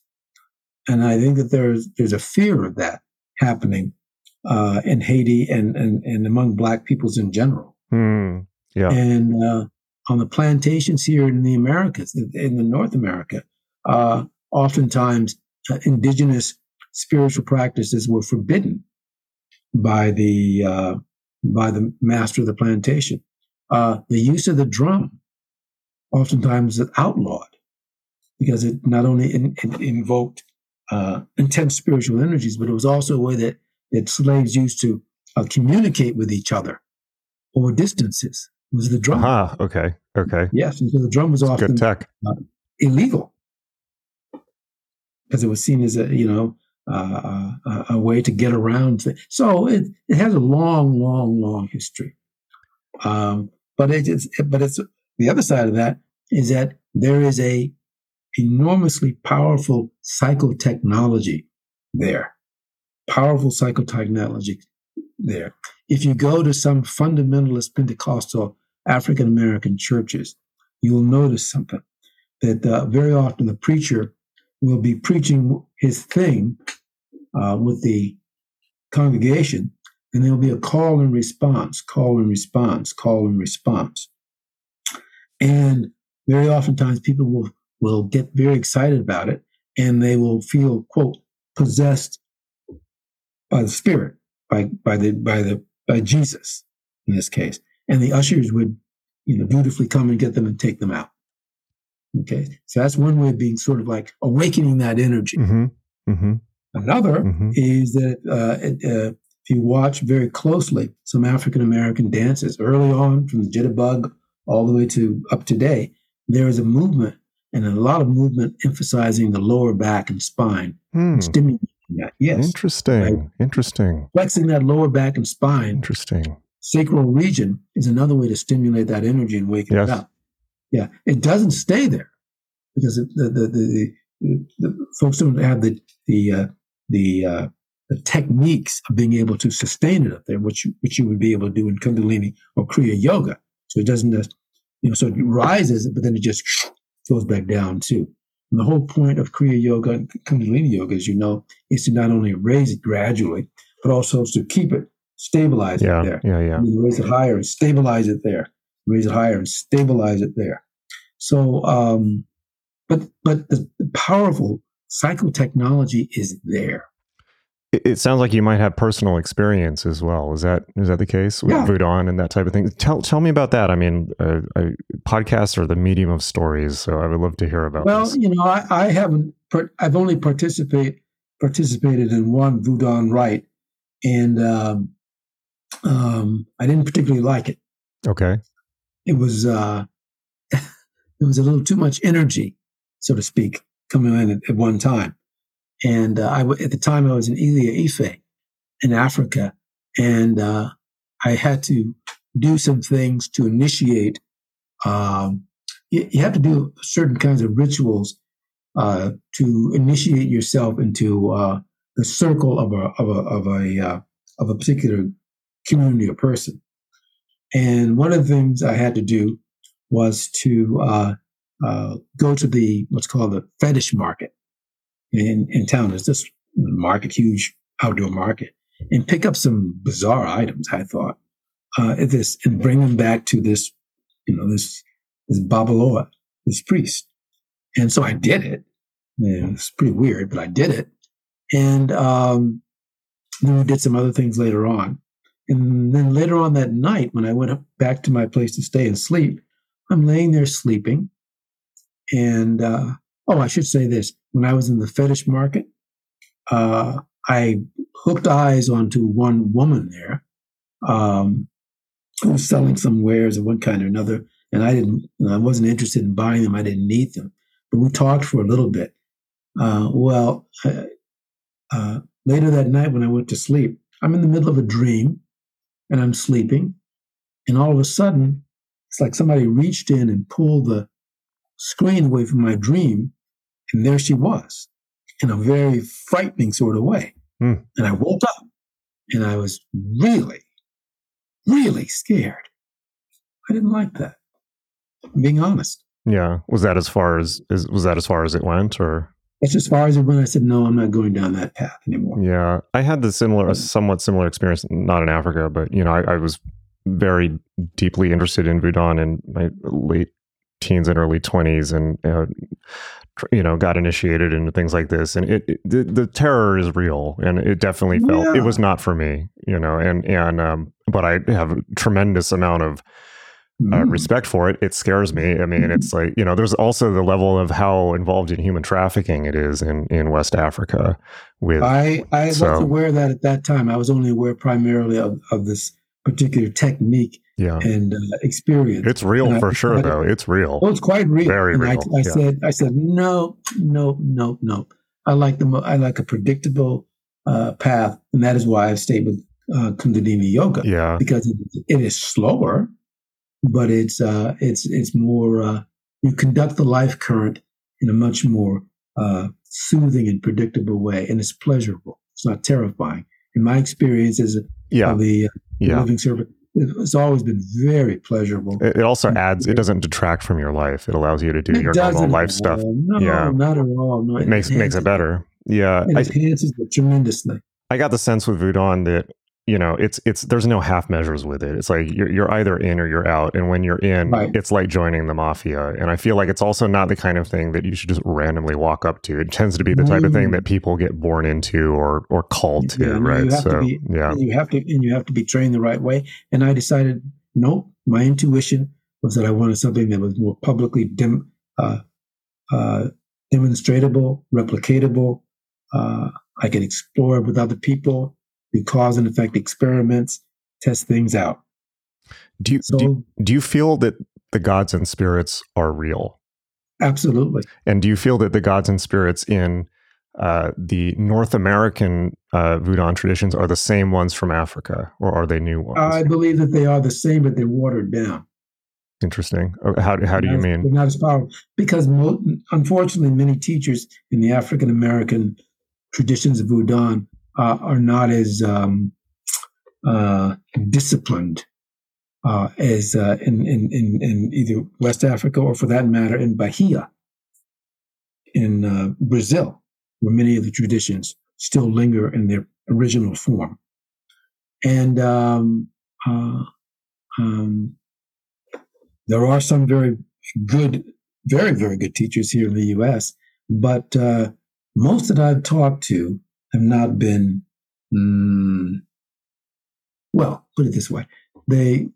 and I think that there's there's a fear of that happening uh, in Haiti and, and and among Black peoples in general. Hmm. Yeah. And uh, on the plantations here in the Americas, in, in the North America, uh, oftentimes uh, indigenous spiritual practices were forbidden by the uh, by the master of the plantation. Uh, the use of the drum oftentimes is outlawed because it not only in, it invoked uh, intense spiritual energies, but it was also a way that, that slaves used to uh, communicate with each other over distances. Was the drum? Aha. Okay. Okay. Yes, and so the drum was often tech. illegal because it was seen as a you know a, a way to get around. Things. So it it has a long, long, long history. Um, but it is but it's the other side of that is that there is a enormously powerful psychotechnology there, powerful psychotechnology there. If you go to some fundamentalist Pentecostal African American churches, you will notice something that uh, very often the preacher will be preaching his thing uh, with the congregation, and there'll be a call and response, call and response, call and response. And very oftentimes people will, will get very excited about it and they will feel, quote, possessed by the Spirit, by, by the by the by Jesus in this case. And the ushers would, you know, dutifully come and get them and take them out. Okay. So that's one way of being sort of like awakening that energy. Mm-hmm. Mm-hmm. Another Mm-hmm. is that uh, it, uh, if you watch very closely some African American dances early on from the jitterbug all the way to up today, there is a movement and a lot of movement emphasizing the lower back and spine, Hmm. stimulating that. Yes. Interesting. Interesting. Flexing that lower back and spine, Interesting. sacral region is another way to stimulate that energy and wake Yes. it up. Yeah. It doesn't stay there because the, the, the, the, the folks don't have the, the, uh, the, uh, the techniques of being able to sustain it up there, which you, which you would be able to do in Kundalini or Kriya Yoga. So it doesn't just, you know, so it rises, but then it just goes back down too. And the whole point of Kriya Yoga and Kundalini Yoga, as you know, is to not only raise it gradually, but also to keep it, stabilize Yeah. it there. Yeah. Yeah. You raise it higher and stabilize it there. Raise it higher and stabilize it there. So, um, but but the, the powerful psychotechnology is there. It, sounds like you might have personal experience as well. Is that is that the case with Yeah. Voodoo and that type of thing? Tell tell me about that. I mean, uh, uh, podcasts are the medium of stories, so I would love to hear about Well, this. you know, I, I haven't. I've only participate participated in one Voodoo rite, and um, um, I didn't particularly like it. Okay. It was uh, it was a little too much energy, so to speak, coming in at, at one time. And uh, I w- at the time I was in Ile-Ife in Africa, and uh, I had to do some things to initiate. Um, you, you have to do certain kinds of rituals uh, to initiate yourself into uh, the circle of a of a of a uh, of a particular community or person. And one of the things I had to do was to uh, go to the what's called the fetish market in, in town. There's this market, huge outdoor market, and pick up some bizarre items. I thought uh, this and bring them back to this, you know, this this Babalawo, this priest. And so I did it. And it's pretty weird, but I did it. And um, then we did some other things later on. And then later on that night, when I went back to my place to stay and sleep, I'm laying there sleeping. And, uh, oh, I should say this. When I was in the fetish market, uh, I hooked eyes onto one woman there um, who was selling some wares of one kind or another. And I didn't, I wasn't interested in buying them. I didn't need them. But we talked for a little bit. Uh, well, uh, later that night when I went to sleep, I'm in the middle of a dream and I'm sleeping. And all of a sudden, it's like somebody reached in and pulled the screen away from my dream. And there she was in a very frightening sort of way. Hmm. And I woke up and I was really, really scared. I didn't like that. I'm being honest. Yeah. Was that as far as, as was that as far as it went or? That's as far as it went. I said, no, I'm not going down that path anymore. Yeah. I had the similar, a somewhat similar experience, not in Africa, but, you know, I, I was very deeply interested in Voodoo in my late teens and early 20s and, uh, you know, got initiated into things like this. And it, it the, the, terror is real and it definitely felt, yeah. it was not for me, you know, and, and, um, but I have a tremendous amount of, uh, mm. respect for it. It scares me. I mean, it's like you know, there's also the level of how involved in human trafficking it is in in West Africa. With I I so, was aware of that at that time. I was only aware primarily of, of this particular technique yeah. and uh, experience. It's real and for I, sure, I, though. It's real. Oh, it's quite real. Very and real. I, I yeah. said, I said, no, no, no, no. I like the I like a predictable uh, path, and that is why I've stayed with uh, Kundalini Yoga. Yeah, because it, it is slower but it's uh, it's it's more uh, you conduct the life current in a much more uh, soothing and predictable way, and it's pleasurable. It's not terrifying. In my experience as a yeah. the uh, yeah. living servant, it's always been very pleasurable. It, also adds; it doesn't detract from your life. It allows you to do it your normal life stuff. No, yeah, not at all. No, it, it makes makes it better. Yeah, it enhances I, it tremendously. I got the sense with Voodoo that you know it's it's there's no half measures with it. It's like you're, you're either in or you're out. And when you're in right. it's like joining the mafia. And i feel like it's also not the kind of thing that you should just randomly walk up to. It tends to be the type mm. of thing mm. that people get born into or or called to yeah, right? so be, yeah. you have to and you have to be trained the right way. And i decided nope my intuition was that i wanted something that was more publicly dem, uh, uh, demonstratable replicatable uh, i can explore with other people do cause and effect experiments, test things out. Do you, so, do, do you feel that the gods and spirits are real? Absolutely. And do you feel that the gods and spirits in uh, the North American uh, Voodoo traditions are the same ones from Africa, or are they new ones? I believe that they are the same, but they're watered down. Interesting. Uh, how, how do you mean? Not as powerful because, mo- unfortunately, many teachers in the African American traditions of Voodoo uh, are not as um, uh, disciplined uh, as uh, in, in, in, in, either West Africa or, for that matter, in Bahia, in uh, Brazil, where many of the traditions still linger in their original form. And um, uh, um, there are some very good, very, very good teachers here in the U.S., but most that I've talked to have not been, mm, well, put it this way. They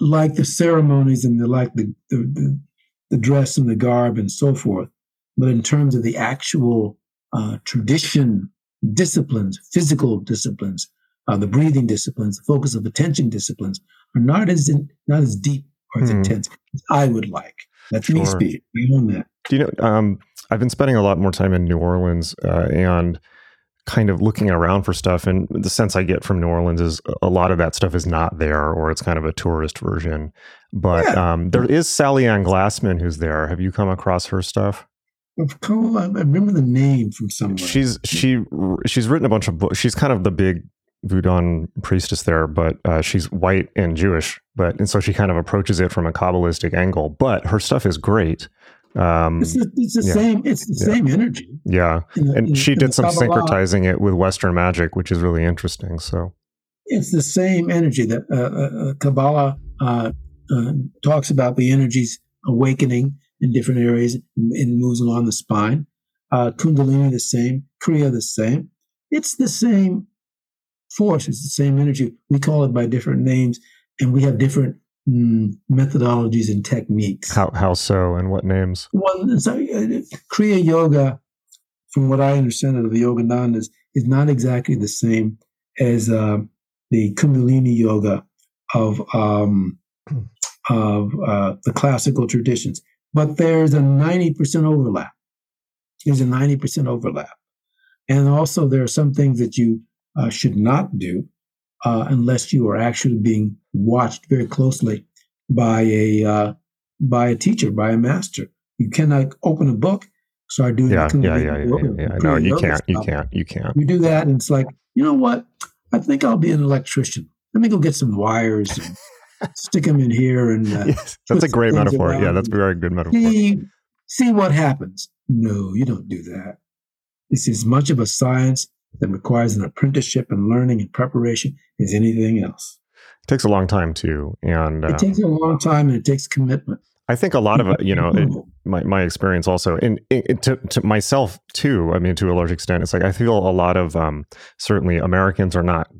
like the ceremonies and they like the, the, the, dress and the garb and so forth. But in terms of the actual uh, tradition, disciplines, physical disciplines, uh, the breathing disciplines, the focus of attention disciplines are not as in, not as deep or as hmm. intense as I would like. That's sure. me speaking. That. Do you know? Um, I've been spending a lot more time in New Orleans, uh, and kind of looking around for stuff and the sense i get from new orleans is a lot of that stuff is not there or it's kind of a tourist version but yeah. um, there is sallie ann glassman who's there have you come across her stuff I remember the name from somewhere. She's she she's written a bunch of books. She's kind of the big voodoo priestess there, but uh, she's white and Jewish. But and so she kind of approaches it from a kabbalistic angle. But her stuff is great. Um, it's the, it's the yeah. same. It's the yeah. same energy. Yeah, in, and in, she did some syncretizing it with Western magic, which is really interesting. So it's the same energy that uh, uh, uh Kabbalah uh, uh, talks about the energies awakening in different areas and moves along the spine. Uh, Kundalini the same, Kriya the same. It's the same force. It's the same energy. We call it by different names, and we have different methodologies and techniques. How how so, and what names? Well, so, uh, Kriya Yoga, from what I understand of the Yoganandas, is not exactly the same as uh, the Kundalini Yoga of um, of uh, the classical traditions. But there's a ninety percent overlap. There's a ninety percent overlap, and also there are some things that you uh, should not do uh, unless you are actually being watched very closely by a uh, by a teacher, by a master. You cannot open a book, start doing. Yeah, yeah, yeah, yeah, yeah, yeah. No, you can't. You can't. You can't. You do that, and it's like, you know what? I think I'll be an electrician. Let me go get some wires and stick them in here. And uh, yes, that's a great metaphor. Yeah, that's a very good metaphor. See, see what happens. No, you don't do that. This is much of a science that requires an apprenticeship and learning and preparation as anything else. It takes a long time too, and uh, it takes a long time and it takes commitment. I think a lot of it, you know, it, my my experience also, and to, to myself too. I mean, to a large extent, it's like I feel a lot of um, certainly Americans are not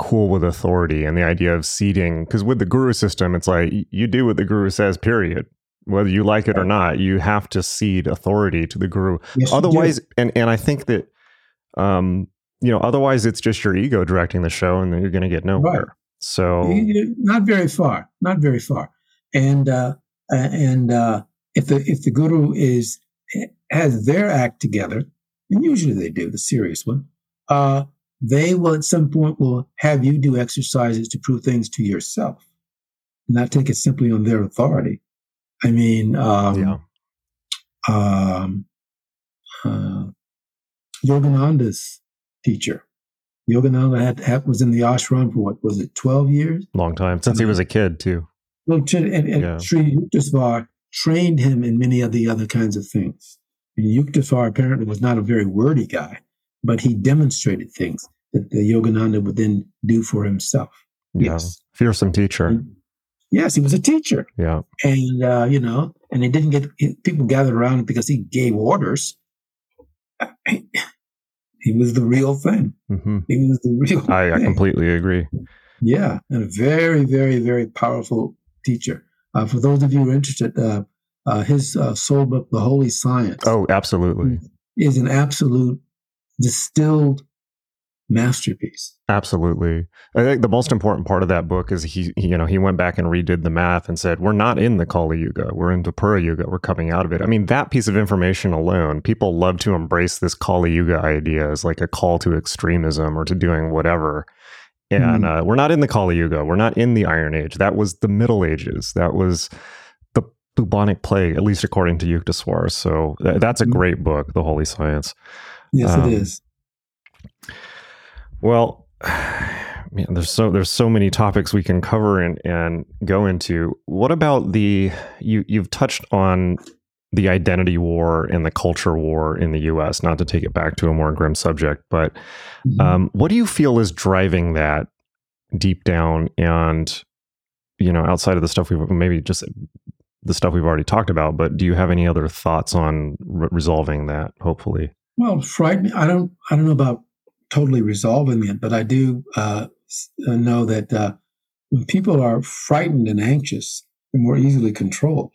cool with authority and the idea of ceding because with the guru system, it's like you do what the guru says. Period. Whether you like it or not, you have to cede authority to the guru. Yes, Otherwise, and and I think that um, you know, otherwise it's just your ego directing the show, and then you're going to get nowhere. Right. So not very far, not very far. And uh, and uh, if the if the guru is has their act together, and usually they do, the serious one, uh, they will at some point will have you do exercises to prove things to yourself, not take it simply on their authority. I mean, um, yeah. um, uh, Yogananda's teacher. Yogananda had, had, was in the ashram for what was it, twelve years? Long time since he was a kid too. Well, and, and yeah. Sri Yukteswar trained him in many of the other kinds of things. And Yukteswar apparently was not a very wordy guy, but he demonstrated things that the Yogananda would then do for himself. Yeah. Yes, fearsome teacher. And, yes, he was a teacher. Yeah, and uh, you know, and he didn't get people gathered around because he gave orders he was the real thing. Mm-hmm. He was the real. I, I, completely agree. Yeah, and a very, very, very powerful teacher. Uh, for those of you who are interested, uh, uh, his uh, sole book, The Holy Science. Oh, absolutely. Is an absolute distilled masterpiece. Absolutely. I think the most important part of that book is he, he, you know, he went back and redid the math and said, we're not in the Kali Yuga. We're in the Dwapara Yuga. We're coming out of it. I mean, that piece of information alone, people love to embrace this Kali Yuga idea as like a call to extremism or to doing whatever. And mm. uh, we're not in the Kali Yuga. We're not in the Iron Age. That was the Middle Ages. That was the bubonic plague, at least according to Yukteswar. So th- that's a mm. great book, The Holy Science. Yes, um, it is. Well, man, there's so there's so many topics we can cover and and go into. What about the you you've touched on the identity war and the culture war in the U.S. Not to take it back to a more grim subject, but mm-hmm. um, what do you feel is driving that deep down? And you know, outside of the stuff we've maybe just the stuff we've already talked about, but do you have any other thoughts on re- resolving that? Hopefully, well, frightening. I don't. I don't know about totally resolving it, but I do uh, uh, know that uh, when people are frightened and anxious, they're more easily controlled.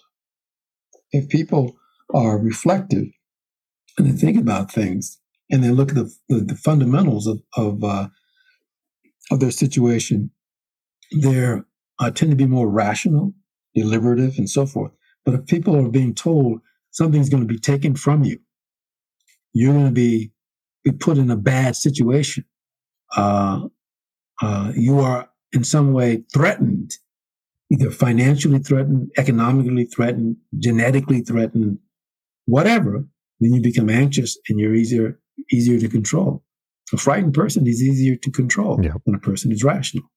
If people are reflective and they think about things and they look at the, the, the fundamentals of of, uh, of their situation, they uh, tend to be more rational, deliberative, and so forth. But if people are being told something's going to be taken from you, you're going to be be put in a bad situation. Uh, uh, you are in some way threatened, either financially threatened, economically threatened, genetically threatened, whatever, then you become anxious and you're easier easier to control. A frightened person is easier to control yeah. than a person who's rational.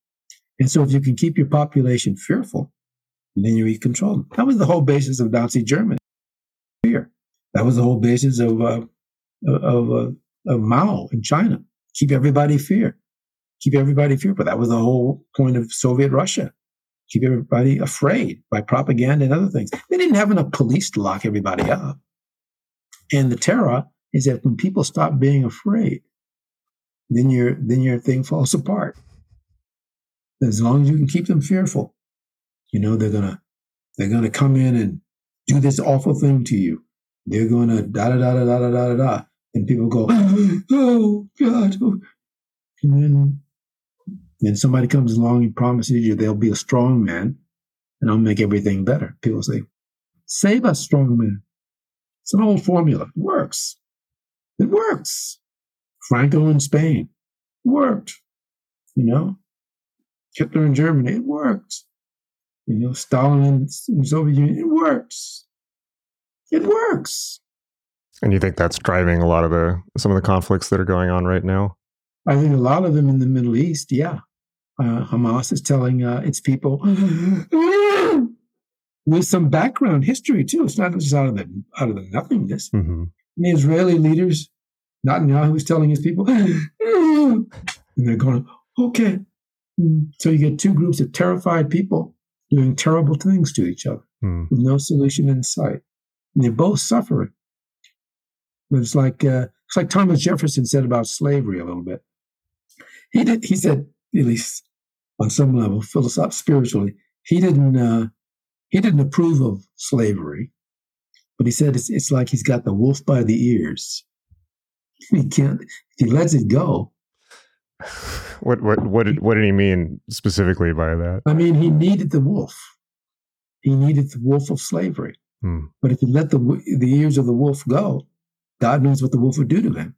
And so if you can keep your population fearful, then you control them. That was the whole basis of Nazi Germany. Fear. That was the whole basis of uh, of uh, of Mao in China. Keep everybody fear. Keep everybody fear. But that was the whole point of Soviet Russia. Keep everybody afraid by propaganda and other things. They didn't have enough police to lock everybody up. And the terror is that when people stop being afraid, then your then your thing falls apart. As long as you can keep them fearful, You know, they're gonna they're gonna come in and do this awful thing to you. They're gonna da da da da da da da da. And people go, oh God. And then, then somebody comes along and promises you they'll be a strong man and I'll make everything better. People say, save us, strong man. It's an old formula. It works. It works. Franco in Spain. Worked. You know, Hitler in Germany. It worked. You know, Stalin in the Soviet Union. It works. It works. And you think that's driving a lot of the some of the conflicts that are going on right now? I think a lot of them in the Middle East, yeah. Uh, Hamas is telling uh, its people with some background history too. It's not just out of the out of the nothingness. Mm-hmm. The Israeli leaders, Netanyahu was telling his people, and they're going, okay. So you get two groups of terrified people doing terrible things to each other Mm. with no solution in sight. And they're both suffering. It's like uh, it's like Thomas Jefferson said about slavery a little bit. He did. He said, at least on some level, philosoph spiritually, he didn't. Uh, he didn't approve of slavery, but he said it's, it's like he's got the wolf by the ears. He can't. He lets it go, What what what did what did he mean specifically by that? I mean, he needed the wolf. He needed the wolf of slavery. Hmm. But if he let the the ears of the wolf go, God knows what the wolf would do to him.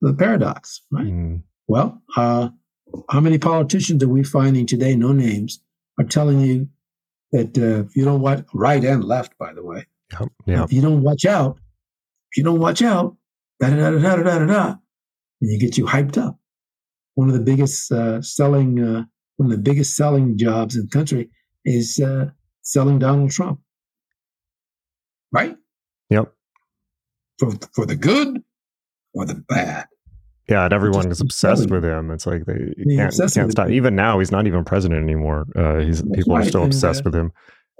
The paradox, right? Mm. Well, uh, how many politicians are we finding today, no names, are telling you that uh, if you don't watch right and left, by the way, if you don't watch out, if you don't watch out, da da da da da da da, and you get you hyped up. One of the biggest uh, selling, uh, one of the biggest selling jobs in the country is uh, selling Donald Trump. Right. Yep. For for the good or the bad. Yeah, and everyone just is obsessed with him. It's like they can't, can't stop. him. Even now, he's not even president anymore. Uh, he's That's people are right, still and, obsessed uh, with him.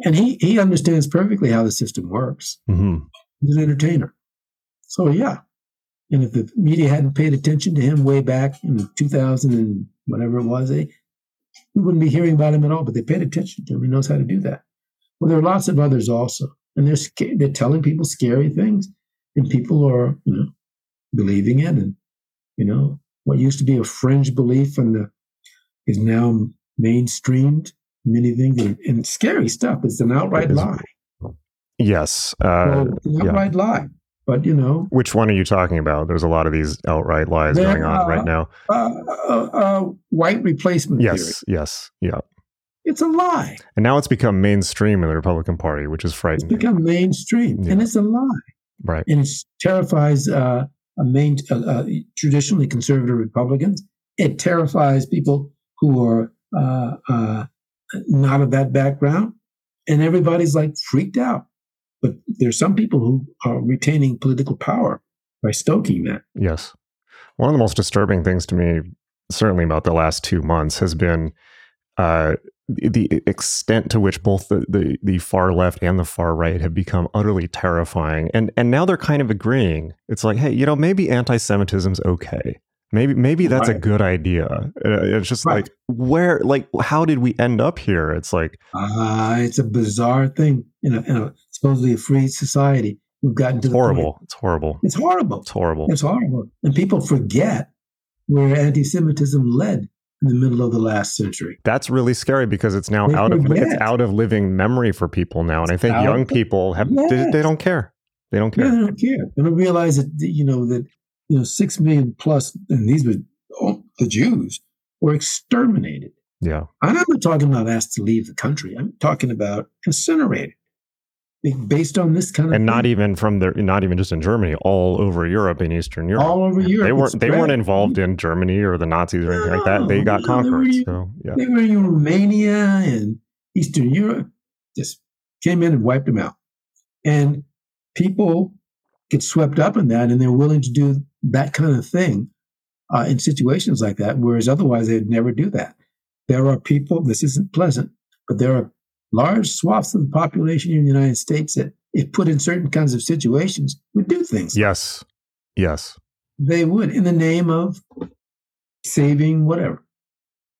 And he he understands perfectly how the system works. hmm He's an entertainer. So yeah. And if the media hadn't paid attention to him way back in 2000 and whatever it was, they, we wouldn't be hearing about him at all. But they paid attention to him. He knows how to do that. Well, there are lots of others also, and they're they're telling people scary things, and people are you know believing it. And you know what used to be a fringe belief and the is now mainstreamed. Many things and, and scary stuff. It's an outright It lie. Yes. Uh, Well, an yeah. outright lie. But you know, Which one are you talking about? There's a lot of these outright lies going on right now. uh, uh, uh, white replacement theory. Yes. Yes. Yeah. It's a lie. And now it's become mainstream in the Republican Party, which is frightening. It's become mainstream, and it's a lie. Right. And it terrifies uh, a main, uh, uh, traditionally conservative Republicans. It terrifies people who are uh, uh, not of that background, and everybody's like freaked out. But there's some people who are retaining political power by stoking that. Yes. One of the most disturbing things to me, certainly about the last two months, has been uh, the extent to which both the, the, the far left and the far right have become utterly terrifying. And and now they're kind of agreeing. It's like, hey, you know, maybe anti-Semitism's okay. Maybe maybe that's a good idea. Uh, It's just Right. like where, like, how did we end up here? It's like, Ah, it's a bizarre thing in a, in a supposedly a free society. We've gotten to it's the point- horrible. It's horrible. It's horrible. It's horrible. It's horrible. And people forget where anti-Semitism led in the middle of the last century. That's really scary because it's now They out of it's out of living memory for people now, and I think out young people have they, they don't care. They don't Yeah, care. they don't care. They don't realize that you know that you know six million plus, and these were oh, the Jews were exterminated. Yeah, I'm not talking about asked to leave the country. I'm talking about incinerated, based on this kind of and not even from there, not even just in Germany, all over Europe and Eastern Europe. all over Europe. they weren't they weren't involved in Germany or the Nazis or anything like that. They got no, they were conquered. in- So yeah, They were in Romania and Eastern Europe, just came in and wiped them out. And people get swept up in that and they're willing to do that kind of thing uh, in situations like that, whereas otherwise they'd never do that. There are people, this isn't pleasant, but there are large swaths of the population in the United States that, if put in certain kinds of situations, would do things. yes, yes, They would, in the name of saving whatever.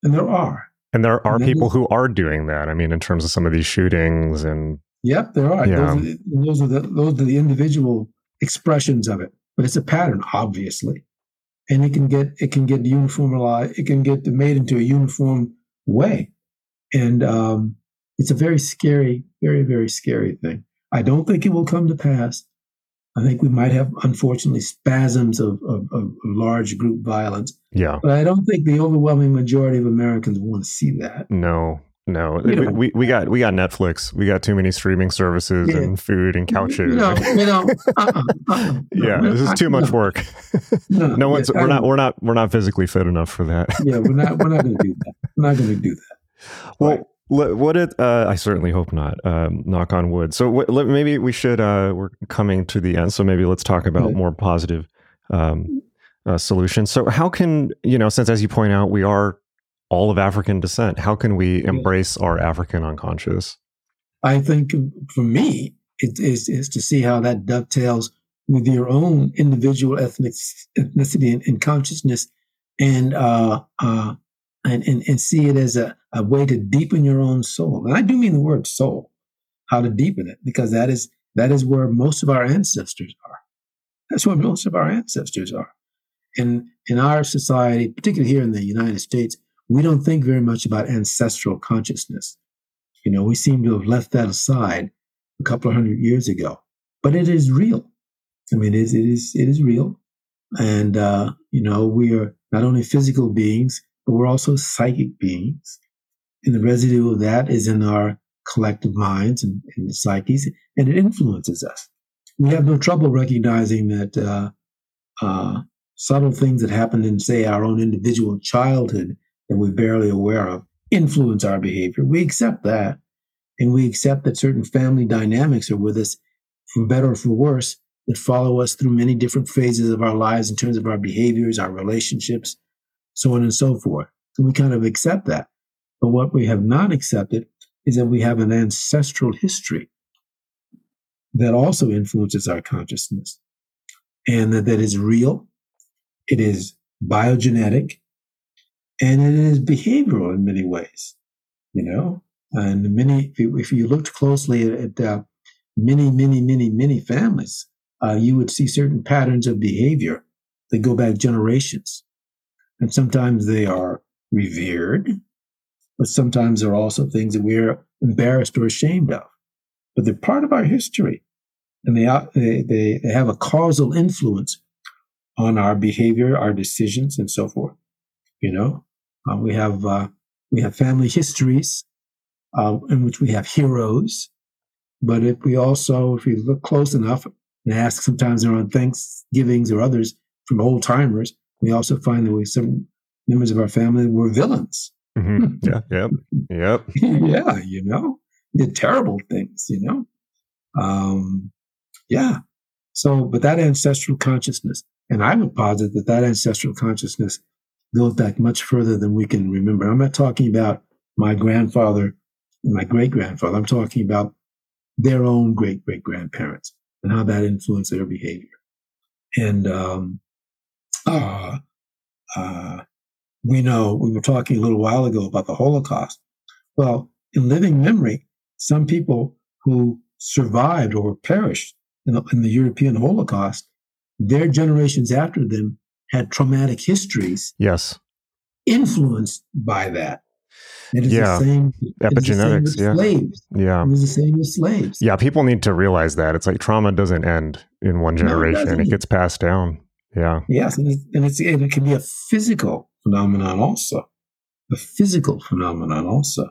And there are. And there are and people who are doing that. I mean, in terms of some of these shootings and. Yep, there are. Yeah. Those, are those, are the, those are the individual expressions of it, but it's a pattern, obviously, and it can get it can get uniformized. It can get made into a uniform way, and um, it's a very scary, very very scary thing. I don't think it will come to pass. I think we might have, unfortunately, spasms of, of, of, large group violence. Yeah. But I don't think the overwhelming majority of Americans want to see that. No, no. We, we, we, got we got Netflix. We got too many streaming services yeah. and food and couches. No, you know, uh-uh, uh-uh, yeah, this is too much work. no, no one's we're not we're not we're not physically fit enough for that. yeah, we're not we're not going to do that. We're not going to do that. Well, right. What it? Uh, I certainly hope not. Um, knock on wood. So what, let, maybe we should. Uh, we're coming to the end, so maybe let's talk about right. more positive um, uh, solutions. So how can you know? Since as you point out, we are all of African descent. How can we embrace our African unconscious? I think for me, it is is to see how that dovetails with your own individual ethnic ethnicity and, and consciousness, and uh, uh, and, and, and see it as a, a way to deepen your own soul. And I do mean the word soul, how to deepen it, because that is that is where most of our ancestors are. That's where most of our ancestors are. And in our society, particularly here in the United States, we don't think very much about ancestral consciousness. You know, we seem to have left that aside a couple of hundred years ago. But it is real. I mean, it is it is it is real. And uh, you know, we are not only physical beings, but we're also psychic beings. And the residue of that is in our collective minds and, and psyches, and it influences us. We have no trouble recognizing that uh, uh, subtle things that happened in, say, our own individual childhood that we're barely aware of influence our behavior. We accept that. And we accept that certain family dynamics are with us, for better or for worse, that follow us through many different phases of our lives in terms of our behaviors, our relationships, so on and so forth. So we kind of accept that. But what we have not accepted is that we have an ancestral history that also influences our consciousness and that, that is real, it is biogenetic, and it is behavioral in many ways, you know. And many, if you looked closely at, uh, many, many, many, many families, uh, you would see certain patterns of behavior that go back generations. And sometimes they are revered, but sometimes they're also things that we're embarrassed or ashamed of. But they're part of our history, and they, they, they have a causal influence on our behavior, our decisions, and so forth. You know, uh, we have uh, we have family histories uh, in which we have heroes, but if we also, if we look close enough and ask, sometimes are Thanksgivings or others from old timers, we also find that we some members of our family were villains. Mm-hmm. Yeah, yep, yep. yeah, you know, did terrible things, you know. Um, yeah. So, but that ancestral consciousness, and I would posit that that ancestral consciousness goes back much further than we can remember. I'm not talking about my grandfather and my great grandfather. I'm talking about their own great great grandparents and how that influenced their behavior. And um, uh, uh, we know we were talking a little while ago about the Holocaust. Well, in living memory, some people who survived or perished in the, in the European Holocaust, their generations after them had traumatic histories. Yes. Influenced by that. It is yeah. the same. Epigenetics. The same yeah. Slaves. Yeah. It was the same as slaves. Yeah. People need to realize that. It's like trauma doesn't end in one generation, no, it, it, gets passed down. Yeah. Yes, and, it's, and, it's, and it can be a physical phenomenon also, a physical phenomenon also.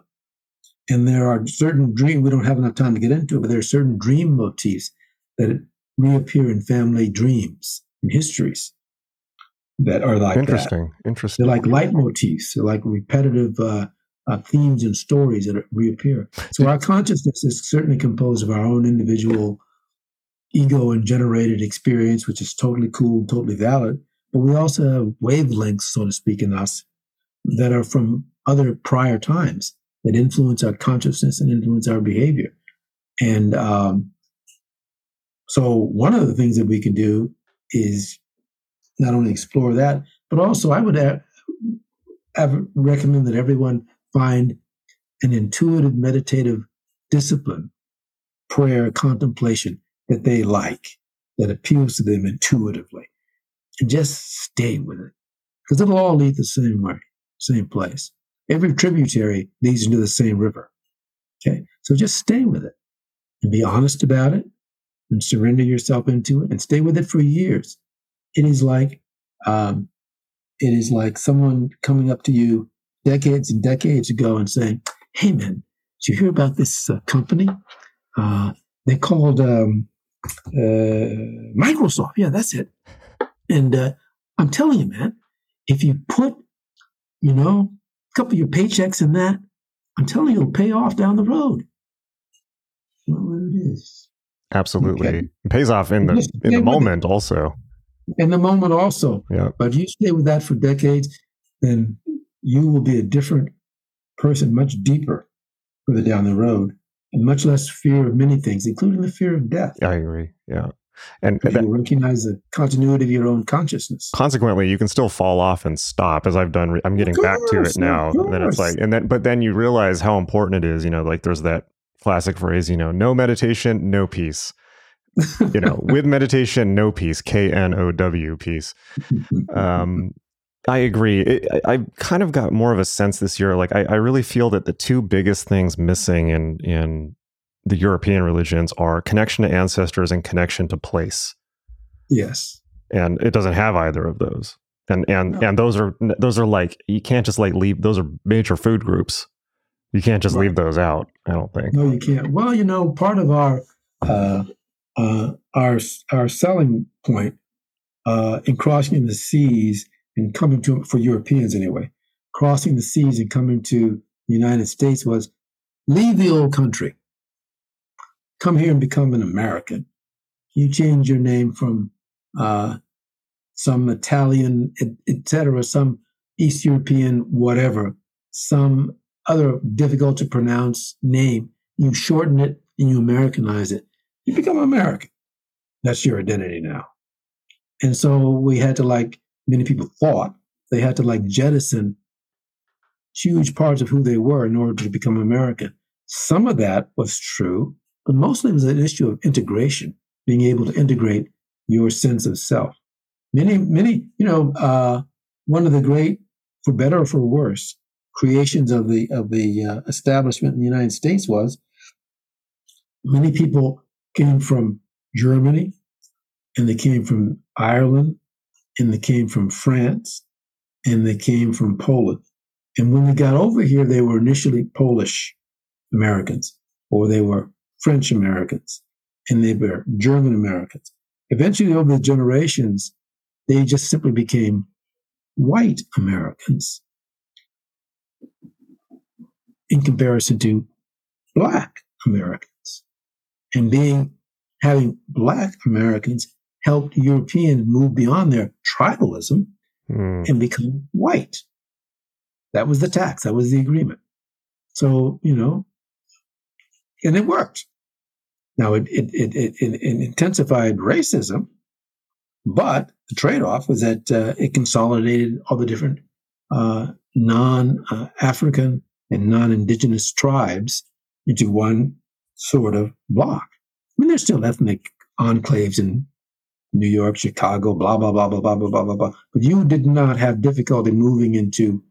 And there are certain dream. We don't have enough time to get into it, but there are certain dream motifs that reappear in family dreams and histories that are like interesting. That. Interesting. They're like leitmotifs. They're like repetitive uh, uh, themes and stories that reappear. So our consciousness is certainly composed of our own individual ego and generated experience, which is totally cool, and totally valid. But we also have wavelengths, so to speak, in us that are from other prior times that influence our consciousness and influence our behavior. And um, so, one of the things that we can do is not only explore that, but also I would have, have recommend that everyone find an intuitive meditative discipline, prayer, contemplation that they like, that appeals to them intuitively, and just stay with it. Because it'll all lead the same way, same place. Every tributary leads into the same river. Okay. So just stay with it and be honest about it and surrender yourself into it and stay with it for years. It is like, um, it is like someone coming up to you decades and decades ago and saying, Hey man, did you hear about this uh, company? Uh, they called um, uh, Microsoft. Yeah, that's it. And uh, I'm telling you, man, if you put, you know, a couple of your paychecks in that, I'm telling you, it'll pay off down the road. What it is. Absolutely. Okay. It pays off in the in the moment also. In the moment also. Yeah. But if you stay with that for decades, then you will be a different person, much deeper further down the road, and much less fear of many things, including the fear of death. I agree. Yeah. And that, you recognize the continuity of your own consciousness. Consequently, you can still fall off and stop, as I've done. I'm getting course, back to it now. And then it's like, and then, but then you realize how important it is. You know, like there's that classic phrase. You know, no meditation, no peace. you know, with meditation, no peace. K N O W peace. Um, I agree. It, I, I, kind of got more of a sense this year. Like, I, I really feel that the two biggest things missing in in the European religions are connection to ancestors and connection to place. Yes. And it doesn't have either of those. And and and those are those are like you can't just like leave those are major food groups. You can't just right. leave those out, I don't think. No, you can't. Well, you know, part of our uh, uh, our our selling point uh, in crossing the seas and coming to for Europeans anyway, crossing the seas and coming to the United States was leave the old country come here and become an American. You change your name from uh, some Italian, etc., some East European, whatever, some other difficult to pronounce name. You shorten it and you Americanize it. You become American. That's your identity now. And so we had to, like many people thought, they had to like jettison huge parts of who they were in order to become American. Some of that was true, but mostly it was an issue of integration, being able to integrate your sense of self. Many, many, you know, uh, one of the great, for better or for worse, creations of the of the uh, establishment in the United States was many people came from Germany, and they came from Ireland, and they came from France, and they came from Poland. And when they got over here, they were initially Polish Americans, or they were French Americans and they were German Americans. Eventually, over the generations, they just simply became white Americans in comparison to black Americans. And being having black Americans helped Europeans move beyond their tribalism mm. and become white. That was the tax. That was the agreement. So, you know, and it worked. Now, it, it, it, it, intensified racism, but the trade off was that uh, it consolidated all the different uh, non African and non indigenous tribes into one sort of block. I mean, there's still ethnic enclaves in New York, Chicago, blah, blah, blah, blah, blah, blah, blah, blah, blah. But you did not have difficulty moving into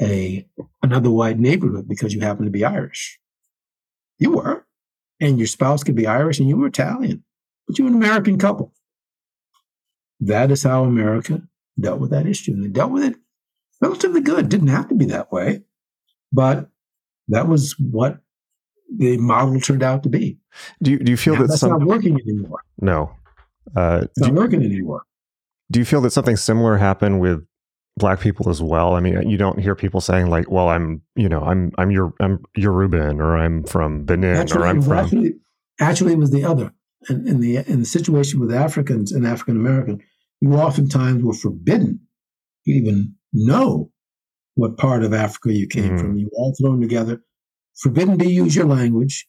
a another white neighborhood because you happen to be Irish. You were. And your spouse could be Irish and you were Italian, but you were an American couple. That is how America dealt with that issue. And they dealt with it relatively good. It Didn't have to be that way, but that was what the model turned out to be. Do you, do you feel now, that that's some... not working anymore? No, uh, it's not working anymore. Do you feel that something similar happened with black people as well. I mean, you don't hear people saying like, "Well, I'm, you know, I'm, I'm your, I'm Yoruban, or I'm from Benin, actually, or I'm from." Actually, actually, it was the other. And in the in the situation with Africans and African American, you oftentimes were forbidden to even know what part of Africa you came mm. from. You were all thrown together, forbidden to use your language,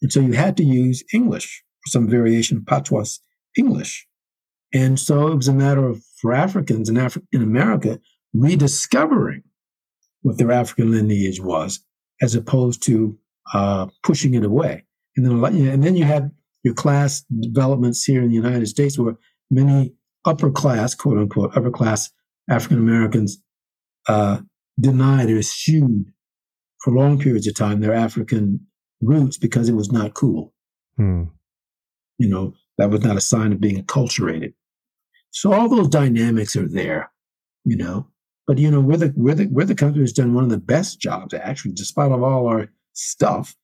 and so you had to use English some variation of patois English. And so it was a matter of, for Africans in, Af- in America, rediscovering what their African lineage was, as opposed to uh, pushing it away. And then, and then you had your class developments here in the United States, where many upper class, quote unquote, upper class African Americans uh, denied or eschewed for long periods of time their African roots because it was not cool. Hmm. You know, that was not a sign of being acculturated. So all those dynamics are there, you know. But you know, we're the we're the we're the country that's done one of the best jobs, actually, despite of all our stuff.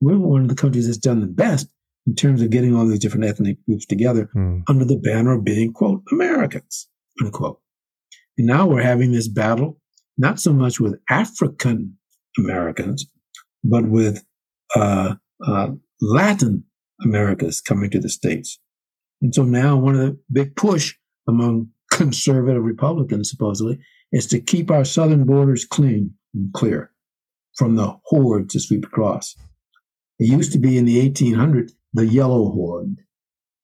We're one of the countries that's done the best in terms of getting all these different ethnic groups together mm. under the banner of being, quote, Americans, unquote. And now we're having this battle, not so much with African Americans, but with uh, uh, Latin Americas coming to the States. And so now one of the big push among conservative Republicans, supposedly, is to keep our southern borders clean and clear from the horde to sweep across. It used to be in the 1800s the yellow horde,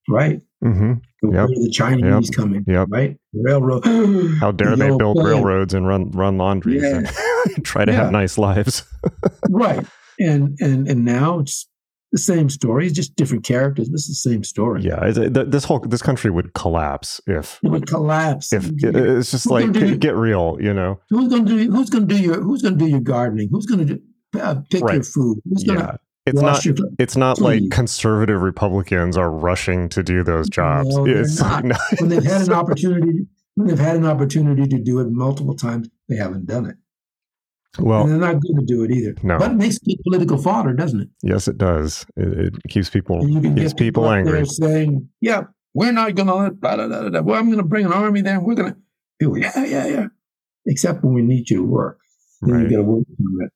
right? Mm-hmm. The, yep. the Chinese yep. coming, yep. right? Railroad. How dare the they build plan. railroads and run run laundries yeah. and try to yeah. have nice lives? right. And and and now it's the same story, it's just different characters. This is the same story. Yeah, it's, this whole this country would collapse if it would collapse. If it's just like get, get, real, you know. Who's gonna do? Who's gonna do your? Who's gonna do your gardening? Who's gonna do, uh, pick right. your food? Who's? Yeah. It's not. Your, it's not like conservative Republicans are rushing to do those jobs. No, it's not. Like, no, when they've had an opportunity, when they've had an opportunity to do it multiple times, they haven't done it. Well, and they're not going to do it either. No, but it makes good political fodder, doesn't it? Yes, it does. It, it keeps people keeps people, people angry. saying, "Yeah, we're not going to let blah, blah, blah, blah. Well, I'm going to bring an army there. We're going to do yeah, yeah, yeah." Except when we need you to work, then right. you got to work on it.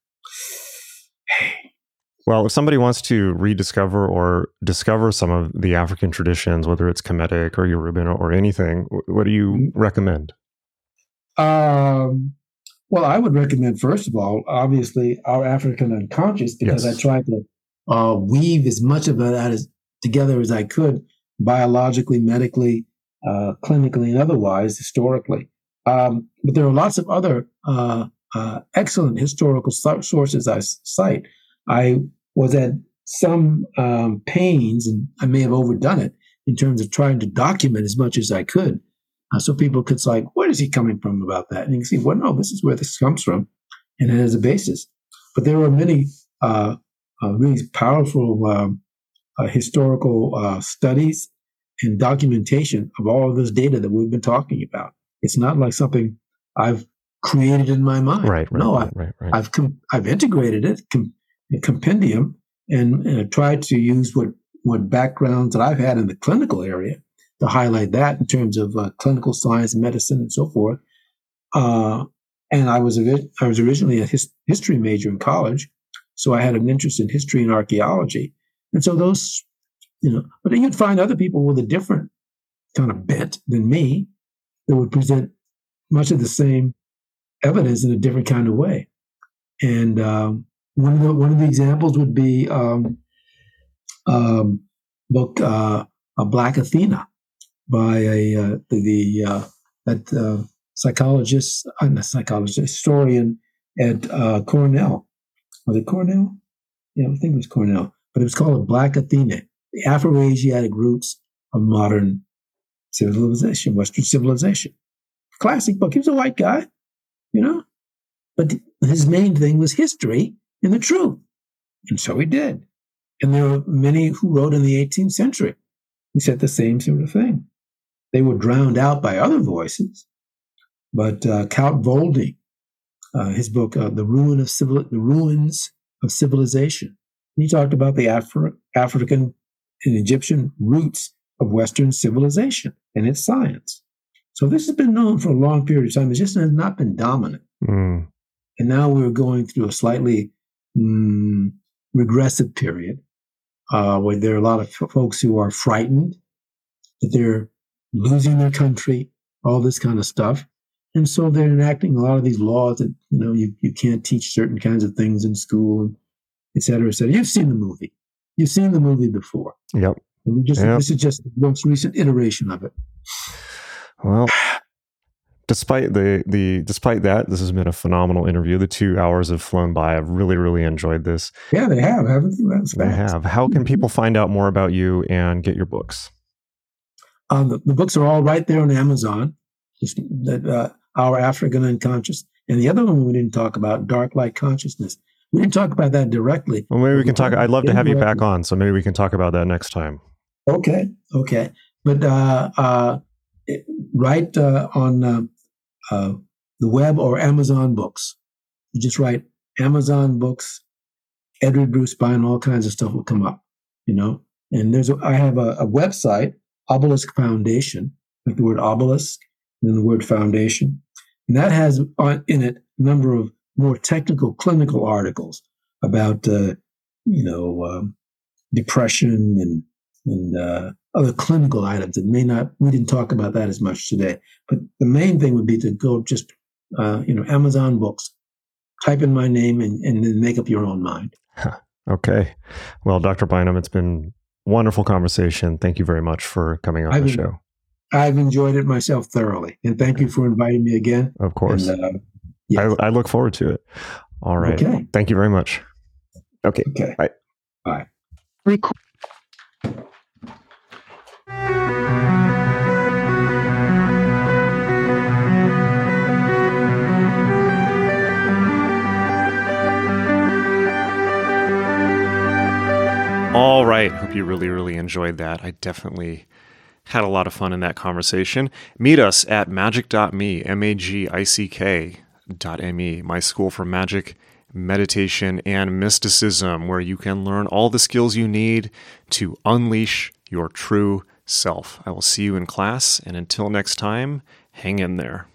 Well, if somebody wants to rediscover or discover some of the African traditions, whether it's Kemetic or Yoruban or, or anything, what do you mm-hmm. recommend? Um, well, I would recommend, first of all, obviously, our African unconscious, because yes. I tried to uh, weave as much of that as, together as I could, biologically, medically, uh, clinically, and otherwise, historically. Um, but there are lots of other uh, uh excellent historical sources I cite. I was at some um, pains, and I may have overdone it in terms of trying to document as much as I could uh, so people could say, like, where is he coming from about that? And you can see, well, no, this is where this comes from. And it has a basis. But there are many uh, uh, really powerful um, uh, historical uh, studies and documentation of all of this data that we've been talking about. It's not like something I've created in my mind. Right. right no, right, I, right, right. I've com- I've integrated it, com- a compendium, and, and tried to use what what backgrounds that I've had in the clinical area to highlight that in terms of uh, clinical science, medicine, and so forth. Uh, and I was a, I was originally a his, history major in college, so I had an interest in history and archaeology. And so those, you know, but you'd find other people with a different kind of bent than me that would present much of the same evidence in a different kind of way. And um, one of the one of the examples would be um, um, book uh, Black Athena by a uh, the, uh, that uh, psychologist, uh, not psychologist, historian at uh, Cornell. Was it Cornell? Yeah, I think it was Cornell. But it was called Black Athena: The Afro-Asiatic Roots of Modern Civilization, Western Civilization. Classic book. He was a white guy, you know, but his main thing was history and the truth, and so he did. And there were many who wrote in the 18th century who said the same sort of thing. They were drowned out by other voices. But uh, Count Volney, uh, his book, uh, "The Ruin of Civil- The Ruins of Civilization," he talked about the Afri- African and Egyptian roots of Western civilization and its science. So this has been known for a long period of time. It just has not been dominant. Mm. And now we're going through a slightly mm, regressive period uh, where there are a lot of folks who are frightened that they're losing their country, all this kind of stuff. And so they're enacting a lot of these laws that, you know, you, you can't teach certain kinds of things in school, et cetera, et cetera. You've seen the movie. You've seen the movie before. Yep. Just, yep. This is just the most recent iteration of it. Well, despite the the despite that, this has been a phenomenal interview. The two hours have flown by. I've really really enjoyed this. Yeah, they have, haven't they? That's They fast. have. How can people find out more about you and get your books? Um, the, the books are all right there on Amazon. Just that uh, Our African Unconscious, and the other one we didn't talk about, Dark Light Consciousness. We didn't talk about that directly. Well, maybe we can talk. I'd love to have you back on, so maybe we can talk about that next time. Okay, okay, but uh, uh, it, right uh, on uh, uh, the web or Amazon Books, you just write Amazon Books, Edward Bruce Bynum, all kinds of stuff will come up. You know, and there's a, I have a, a website, Obelisk Foundation, like the word obelisk, and then the word foundation, and that has in it a number of more technical clinical articles about uh, you know um, depression and and uh, other clinical items that may not we didn't talk about that as much today but the main thing would be to go just uh, you know amazon books type in my name and, and then make up your own mind Okay. Well, Dr. Bynum, it's been wonderful conversation. Thank you very much for coming on I've the been- show. i've enjoyed it myself thoroughly and thank you for inviting me again Of course. and, uh, yes. I, I look forward to it. All right. okay Thank you very much. Okay. okay Bye. bye Record. All right. Hope you really, really enjoyed that. I definitely had a lot of fun in that conversation. Meet us at magick.me, M A G I C K dot M-E, my school for magic, meditation, and mysticism, where you can learn all the skills you need to unleash your true self. I will see you in class, and until next time, hang in there.